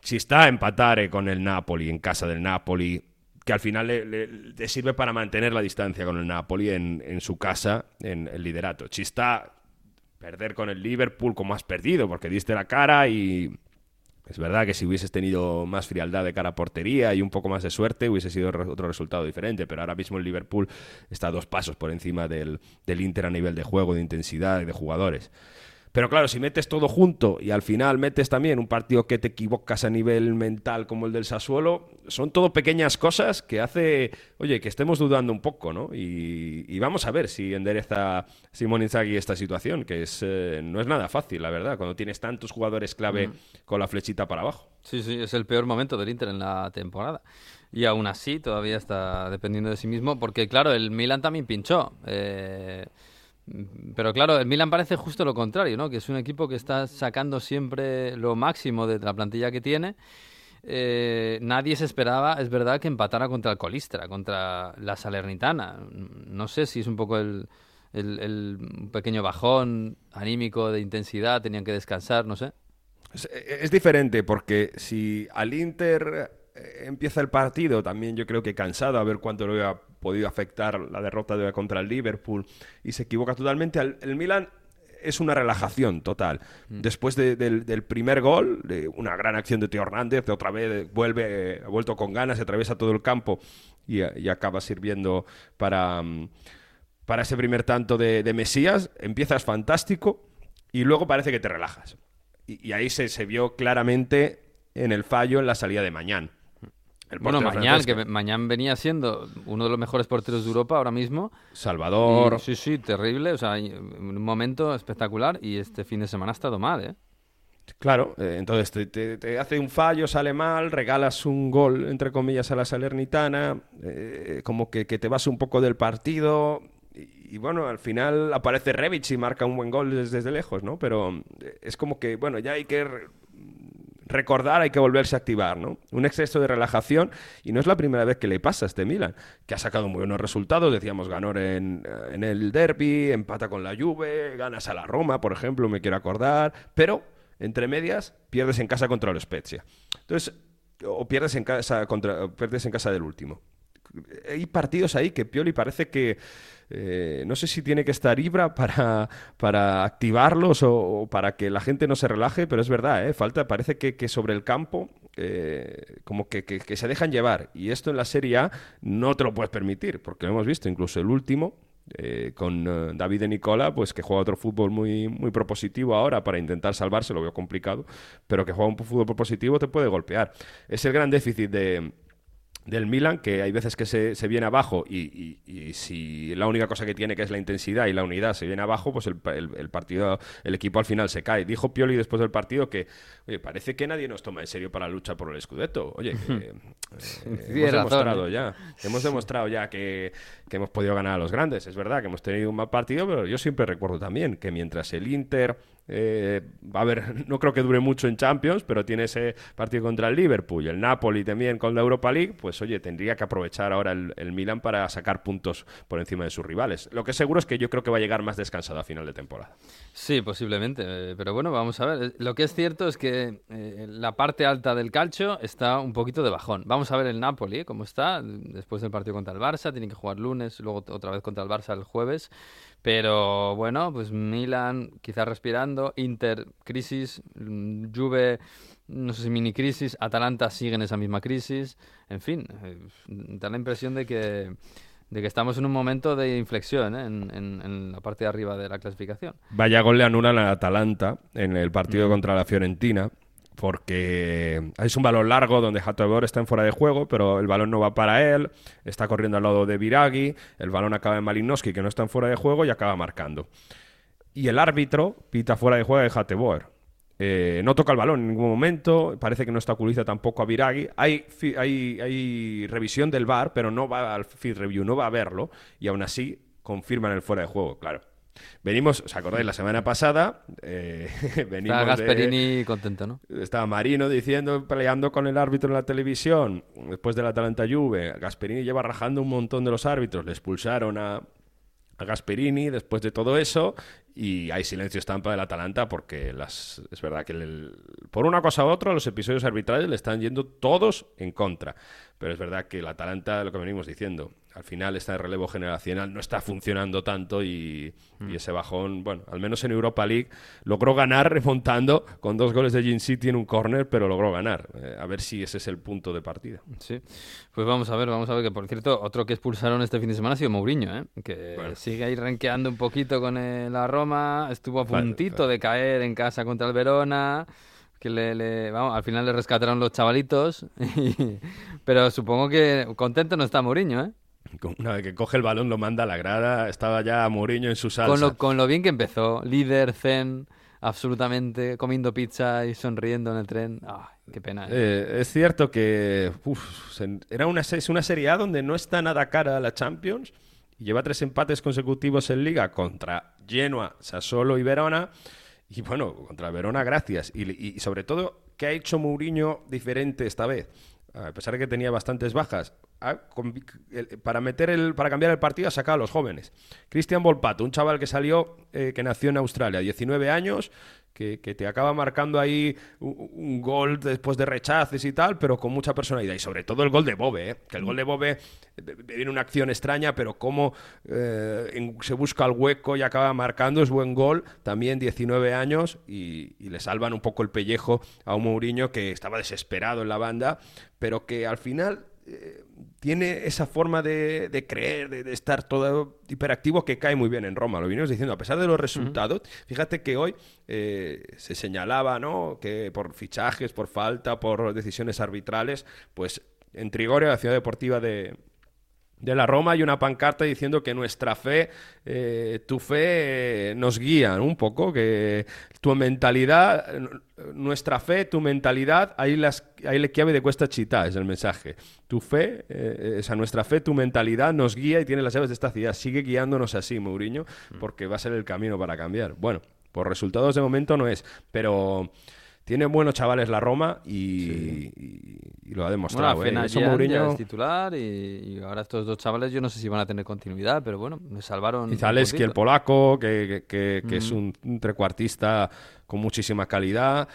Si está empatar con el Napoli en casa del Napoli, que al final le, sirve para mantener la distancia con el Napoli en, su casa, en el liderato. Está perder con el Liverpool como has perdido, porque diste la cara y es verdad que si hubieses tenido más frialdad de cara a portería y un poco más de suerte, hubiese sido otro resultado diferente. Pero ahora mismo el Liverpool está a dos pasos por encima del, del Inter a nivel de juego, de intensidad y de jugadores. Pero claro, si metes todo junto y al final metes también un partido que te equivocas a nivel mental como el del Sassuolo, son todo pequeñas cosas que hace, oye, que estemos dudando un poco, ¿no? Y, y vamos a ver si endereza Simón Inzaghi esta situación, que es, eh, no es nada fácil, la verdad, cuando tienes tantos jugadores clave Mm. con la flechita para abajo. Sí, sí, es el peor momento del Inter en la temporada. Y aún así todavía está dependiendo de sí mismo, porque claro, el Milan también pinchó. eh, pero claro, el Milan parece justo lo contrario, ¿no? Que es un equipo que está sacando siempre lo máximo de la plantilla que tiene. Eh, nadie se esperaba, es verdad, que empatara contra el Colistra, contra la Salernitana. No sé si es un poco el, el- el pequeño bajón anímico de intensidad, tenían que descansar, no sé. Es, es diferente porque si al Inter eh, empieza el partido, también yo creo que cansado a ver cuánto le había podido afectar la derrota de contra el Liverpool y se equivoca totalmente, al- el Milan es una relajación total. Después de- del, del primer gol, de una gran acción de Teo Hernández, de otra vez vuelve, ha vuelto con ganas, atraviesa todo el campo y, y acaba sirviendo para, mm, para ese primer tanto de, de Mesías. Empiezas fantástico y luego parece que te relajas. Y, y ahí se, se vio claramente en el fallo en la salida de Mañán. El Bueno, Mañán, que Mañán venía siendo uno de los mejores porteros de Europa ahora mismo. Salvador. Y- sí, sí, terrible. O sea, un momento espectacular. Y este fin de semana ha estado mal, ¿eh? Claro, eh, entonces te, te- te hace un fallo, sale mal, regalas un gol, entre comillas, a la Salernitana, eh, como que, que te vas un poco del partido. Y, y bueno, al final aparece Rebic y marca un buen gol desde, desde lejos, ¿no? Pero eh, es como que, bueno, ya hay que recordar, hay que volverse a activar, ¿no? Un exceso de relajación y no es la primera vez que le pasa a este Milan, que ha sacado muy buenos resultados, decíamos, ganó en, en el derby, empata con la Juve, ganas a la Roma, por ejemplo, me quiero acordar, pero entre medias pierdes en casa contra el Spezia. Entonces, o pierdes en casa contra o pierdes en casa del último. Hay partidos ahí que Pioli parece que eh, no sé si tiene que estar Ibra para, para activarlos o, para que la gente no se relaje, pero es verdad, ¿eh? falta, parece que, que sobre el campo eh, como que, que- se dejan llevar. Y esto en la Serie A no te lo puedes permitir, porque lo hemos visto, incluso el último, eh, con David de Nicola, pues que juega otro fútbol muy, muy propositivo ahora para intentar salvarse, lo veo complicado, pero que juega un fútbol propositivo te puede golpear. Es el gran déficit de, del Milan, que hay veces que se, se viene abajo y, y- y si la única cosa que tiene que es la intensidad y la unidad se viene abajo, pues el, el- el partido, el equipo al final se cae. Dijo Pioli después del partido que oye, parece que nadie nos toma en serio para luchar por el Scudetto. Oye, que, eh, hemos razón, demostrado ¿eh? ya, hemos demostrado ya que, que hemos podido ganar a los grandes. Es verdad que hemos tenido un mal partido, pero yo siempre recuerdo también que mientras el Inter eh, a haber, no creo que dure mucho en Champions, pero tiene ese partido contra el Liverpool y el Napoli también con la Europa League, pues oye, tendría que aprovechar ahora el, Milan para sacar puntos por encima de sus rivales. Lo que seguro es que yo creo que va a llegar más descansado a final de temporada. Sí, posiblemente. eh, Pero bueno, vamos a ver. Lo que es cierto es que eh, la parte alta del calcio está un poquito de bajón. Vamos a ver el Napoli, eh, cómo está, después del partido contra el Barça. Tienen que jugar lunes, luego otra vez contra el Barça el jueves. Pero bueno, pues Milan quizás respirando, Inter crisis, mm, Juve no sé si mini crisis, Atalanta sigue en esa misma crisis. En fin, eh, da la impresión de que, de que estamos en un momento de inflexión ¿eh? en, en- en la parte de arriba de la clasificación. Vaya gol le anulan al Atalanta en el partido Mm. contra la Fiorentina. Porque es un balón largo donde Hatebor está en fuera de juego, pero el balón no va para él. Está corriendo al lado de Viragui. El balón acaba en Malinowski, que no está en fuera de juego, y acaba marcando. Y el árbitro pita fuera de juego de Hatebor. Eh, no toca el balón en ningún momento. Parece que no obstaculiza tampoco a fi- hay, hay revisión del VAR, pero no va al field review, no va a verlo. Y aún así confirman el fuera de juego, claro. Venimos, ¿os acordáis? La semana pasada eh, venimos de- Gasperini contento, ¿no? estaba Marino diciendo, peleando con el árbitro en la televisión, después del Atalanta Juve. Gasperini lleva rajando un montón de los árbitros. Le expulsaron a, a Gasperini después de todo eso y hay silencio estampa del Atalanta porque las, es verdad que el- por una cosa u otra los episodios arbitrales le están yendo todos en contra. Pero es verdad que el Atalanta, lo que venimos diciendo, al final está en relevo generacional, no está funcionando tanto y, y ese bajón, bueno, al menos en Europa League logró ganar remontando con dos goles de Gin City en un córner, pero logró ganar. Eh, a ver si ese es el punto de partida. Sí. Pues vamos a ver, vamos a ver que por cierto, otro que expulsaron este fin de semana ha sido Mourinho, ¿eh? que sigue ahí renqueando un poquito con eh, la Roma, estuvo a Vale, puntito de caer en casa contra el Verona, que le, le- vamos, al final le rescataron los chavalitos, y- pero supongo que contento no está Mourinho, ¿eh? Una vez que coge el balón, lo manda a la grada, estaba ya Mourinho en su salsa. Con lo, con lo bien que empezó, líder, zen, absolutamente, comiendo pizza y sonriendo en el tren. Ah, qué pena. ¿eh? Eh, es cierto que uf, era una, es una Serie A donde no está nada cara a la Champions y lleva tres empates consecutivos en Liga contra Genoa, Sassuolo y Verona. Y bueno, contra Verona, gracias. Y- y sobre todo, ¿qué ha hecho Mourinho diferente esta vez? A pesar de que tenía bastantes bajas, para, meter el, para cambiar el partido ha sacado a los jóvenes. Cristian Volpato, un chaval que salió, eh, que nació en Australia, 19 años, que, te acaba marcando ahí un, gol después de rechaces y tal, pero con mucha personalidad. Y sobre todo el gol de Bobe, ¿eh? que el gol de Bobe eh, viene una acción extraña, pero cómo eh, se busca el hueco y acaba marcando, es buen gol, también 19 años, y, y le salvan un poco el pellejo a un Mourinho que estaba desesperado en la banda, pero que al final eh, tiene esa forma de, de creer, de, estar todo hiperactivo que cae muy bien en Roma. Lo vinimos diciendo, a pesar de los resultados, fíjate que hoy eh, se señalaba ¿no? que por fichajes, por falta, por decisiones arbitrales, pues en Trigoria, la ciudad deportiva de, de la Roma hay una pancarta diciendo que nuestra fe, eh, tu fe eh, nos guía un poco, que tu mentalidad, nuestra fe, tu mentalidad, ahí, las, ahí le chiave de cuesta città, es el mensaje. Tu fe, eh, esa nuestra fe, tu mentalidad nos guía y tiene las llaves de esta ciudad. Sigue guiándonos así, Mourinho, porque va a ser el camino para cambiar. Bueno, por resultados de momento no es, pero... Tiene buenos chavales la Roma y, y- y lo ha demostrado. Bueno, ¿eh? Mourinho- es titular y, y ahora estos dos chavales yo no sé si van a tener continuidad, pero bueno, me salvaron. Y Zaleski, el polaco, que, que- que- que es Ujú. un, un trecuartista con muchísima calidad.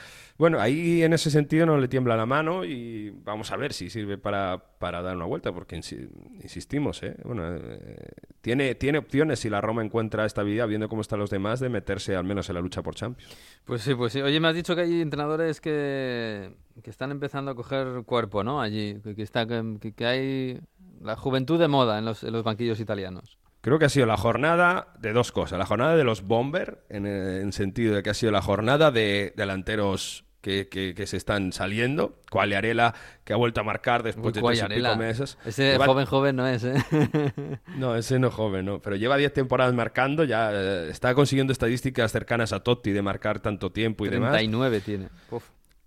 Bueno, ahí en ese sentido no le tiembla la mano y vamos a ver si sirve para, para dar una vuelta, porque insi- insistimos, ¿eh? Bueno, eh, tiene, tiene opciones si la Roma encuentra estabilidad, viendo cómo están los demás, de meterse al menos en la lucha por Champions. Pues sí, pues sí. Oye, me has dicho que hay entrenadores que, que están empezando a coger cuerpo, ¿no? Allí, que, que está, que, que hay la juventud de moda en los, en los banquillos italianos. Creo que ha sido la jornada de dos cosas. La jornada de los Bomber, en el sentido de que ha sido la jornada de delanteros que, que- que se están saliendo. Quagliarella, que ha vuelto a marcar después Uy, de tres y pico meses. Ese Lleva- joven, joven no es, ¿eh? No, ese no es joven, no. Pero lleva 10 temporadas marcando, ya eh, está consiguiendo estadísticas cercanas a Totti de marcar tanto tiempo y demás. 39 tiene. Uf.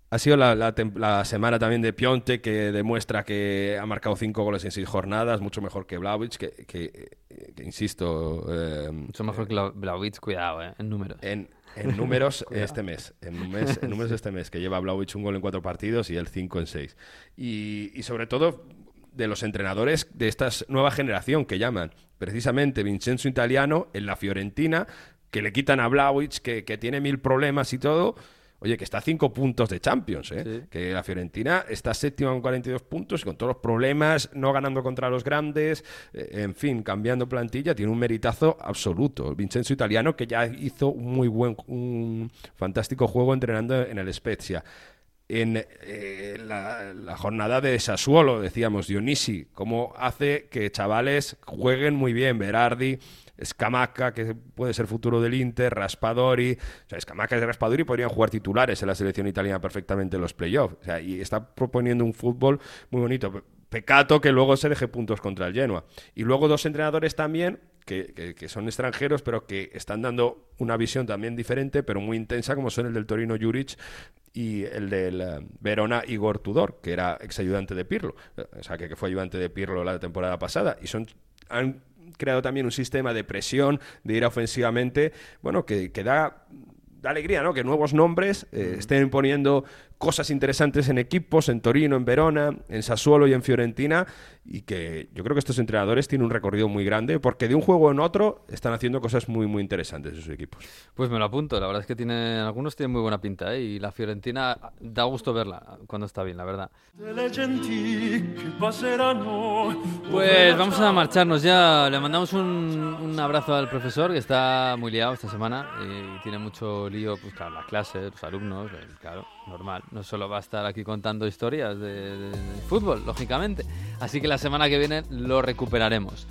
Ha sido la, la la semana también de Pionte, que demuestra que ha marcado cinco goles en seis jornadas, mucho mejor que Vlahovic, que, que, que insisto... eh, Mucho mejor que Bla- Blaovic, cuidado, ¿eh? En números. en, en números este mes. En, mes- en números este mes, que lleva Blaovic un gol en cuatro partidos y él cinco en seis. Y, y sobre todo de los entrenadores de esta nueva generación que llaman precisamente Vincenzo Italiano en la Fiorentina, que le quitan a Blaovic, que, que tiene mil problemas y todo. Oye, que está a cinco puntos de Champions, ¿eh? que la Fiorentina está séptima con 42 puntos y con todos los problemas, no ganando contra los grandes, eh, en fin, cambiando plantilla, tiene un meritazo absoluto. Vincenzo Italiano, que ya hizo un muy buen, un fantástico juego entrenando en el Spezia. En eh, la, la jornada de Sassuolo, decíamos, Dionisi, cómo hace que chavales jueguen muy bien, Berardi, Scamacca, que puede ser futuro del Inter, Raspadori. O sea, Scamacca y Raspadori podrían jugar titulares en la selección italiana perfectamente en los playoffs. O sea, y está proponiendo un fútbol muy bonito. Pe- Pecato que luego se deje puntos contra el Genoa. Y luego dos entrenadores también que, que- son extranjeros, pero que están dando una visión también diferente, pero muy intensa, como son el del Torino Juric y el del eh, Verona Igor Tudor, que era ex ayudante de Pirlo. O sea, que, que fue ayudante de Pirlo la temporada pasada. Y son han creado también un sistema de presión, de ir ofensivamente, bueno, que, que da, da alegría, ¿no? Que nuevos nombres eh, estén poniendo cosas interesantes en equipos, en Torino, en Verona, en Sassuolo y en Fiorentina, y que yo creo que estos entrenadores tienen un recorrido muy grande, porque de un juego en otro están haciendo cosas muy, muy interesantes en sus equipos. Pues me lo apunto, la verdad es que tiene, algunos tienen muy buena pinta, ¿eh? Y la Fiorentina da gusto verla cuando está bien, la verdad. Pues vamos a marcharnos ya. Le mandamos un, abrazo al profesor que está muy liado esta semana y tiene mucho lío, pues claro, la clase, los alumnos, claro, normal. No solo va a estar aquí contando historias de, de- de fútbol, lógicamente. Así que la semana que viene lo recuperaremos.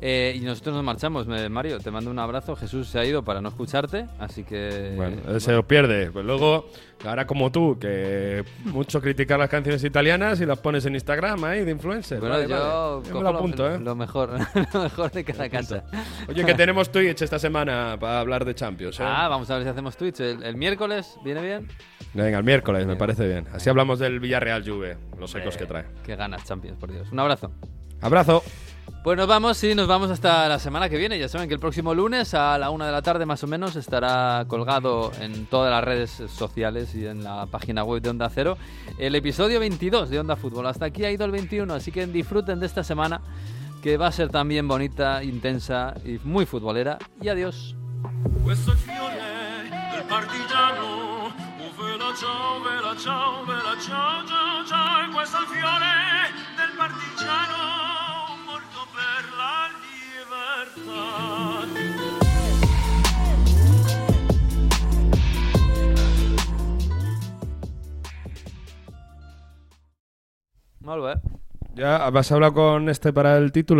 Eh, y nosotros nos marchamos. Mario, te mando un abrazo. Jesús se ha ido para no escucharte, así que... Bueno, él se lo pierde. Pues luego, ahora como tú, que mucho criticar las canciones italianas y las pones en Instagram ahí de influencer. Bueno, Vale, yo vale. me cojo lo apunto, ¿eh? lo mejor, lo mejor de cada casa. Oye, que tenemos Twitch esta semana para hablar de Champions, ¿eh? Ah, vamos a ver si hacemos Twitch. ¿El, el miércoles viene bien? Venga, el miércoles, me parece bien. Así hablamos del Villarreal Juve, los ecos que trae. Qué ganas, Champions, por Dios. Un abrazo. Abrazo. Pues nos vamos, sí, nos vamos hasta la semana que viene. Ya saben que el próximo lunes a la una de la tarde más o menos estará colgado en todas las redes sociales y en la página web de Onda Cero el episodio 22 de Onda Fútbol. Hasta aquí ha ido el 21, así que disfruten de esta semana que va a ser también bonita, intensa y muy futbolera. Y adiós. Partigiano. Molt bé. ¿Ya has hablado con este para el título?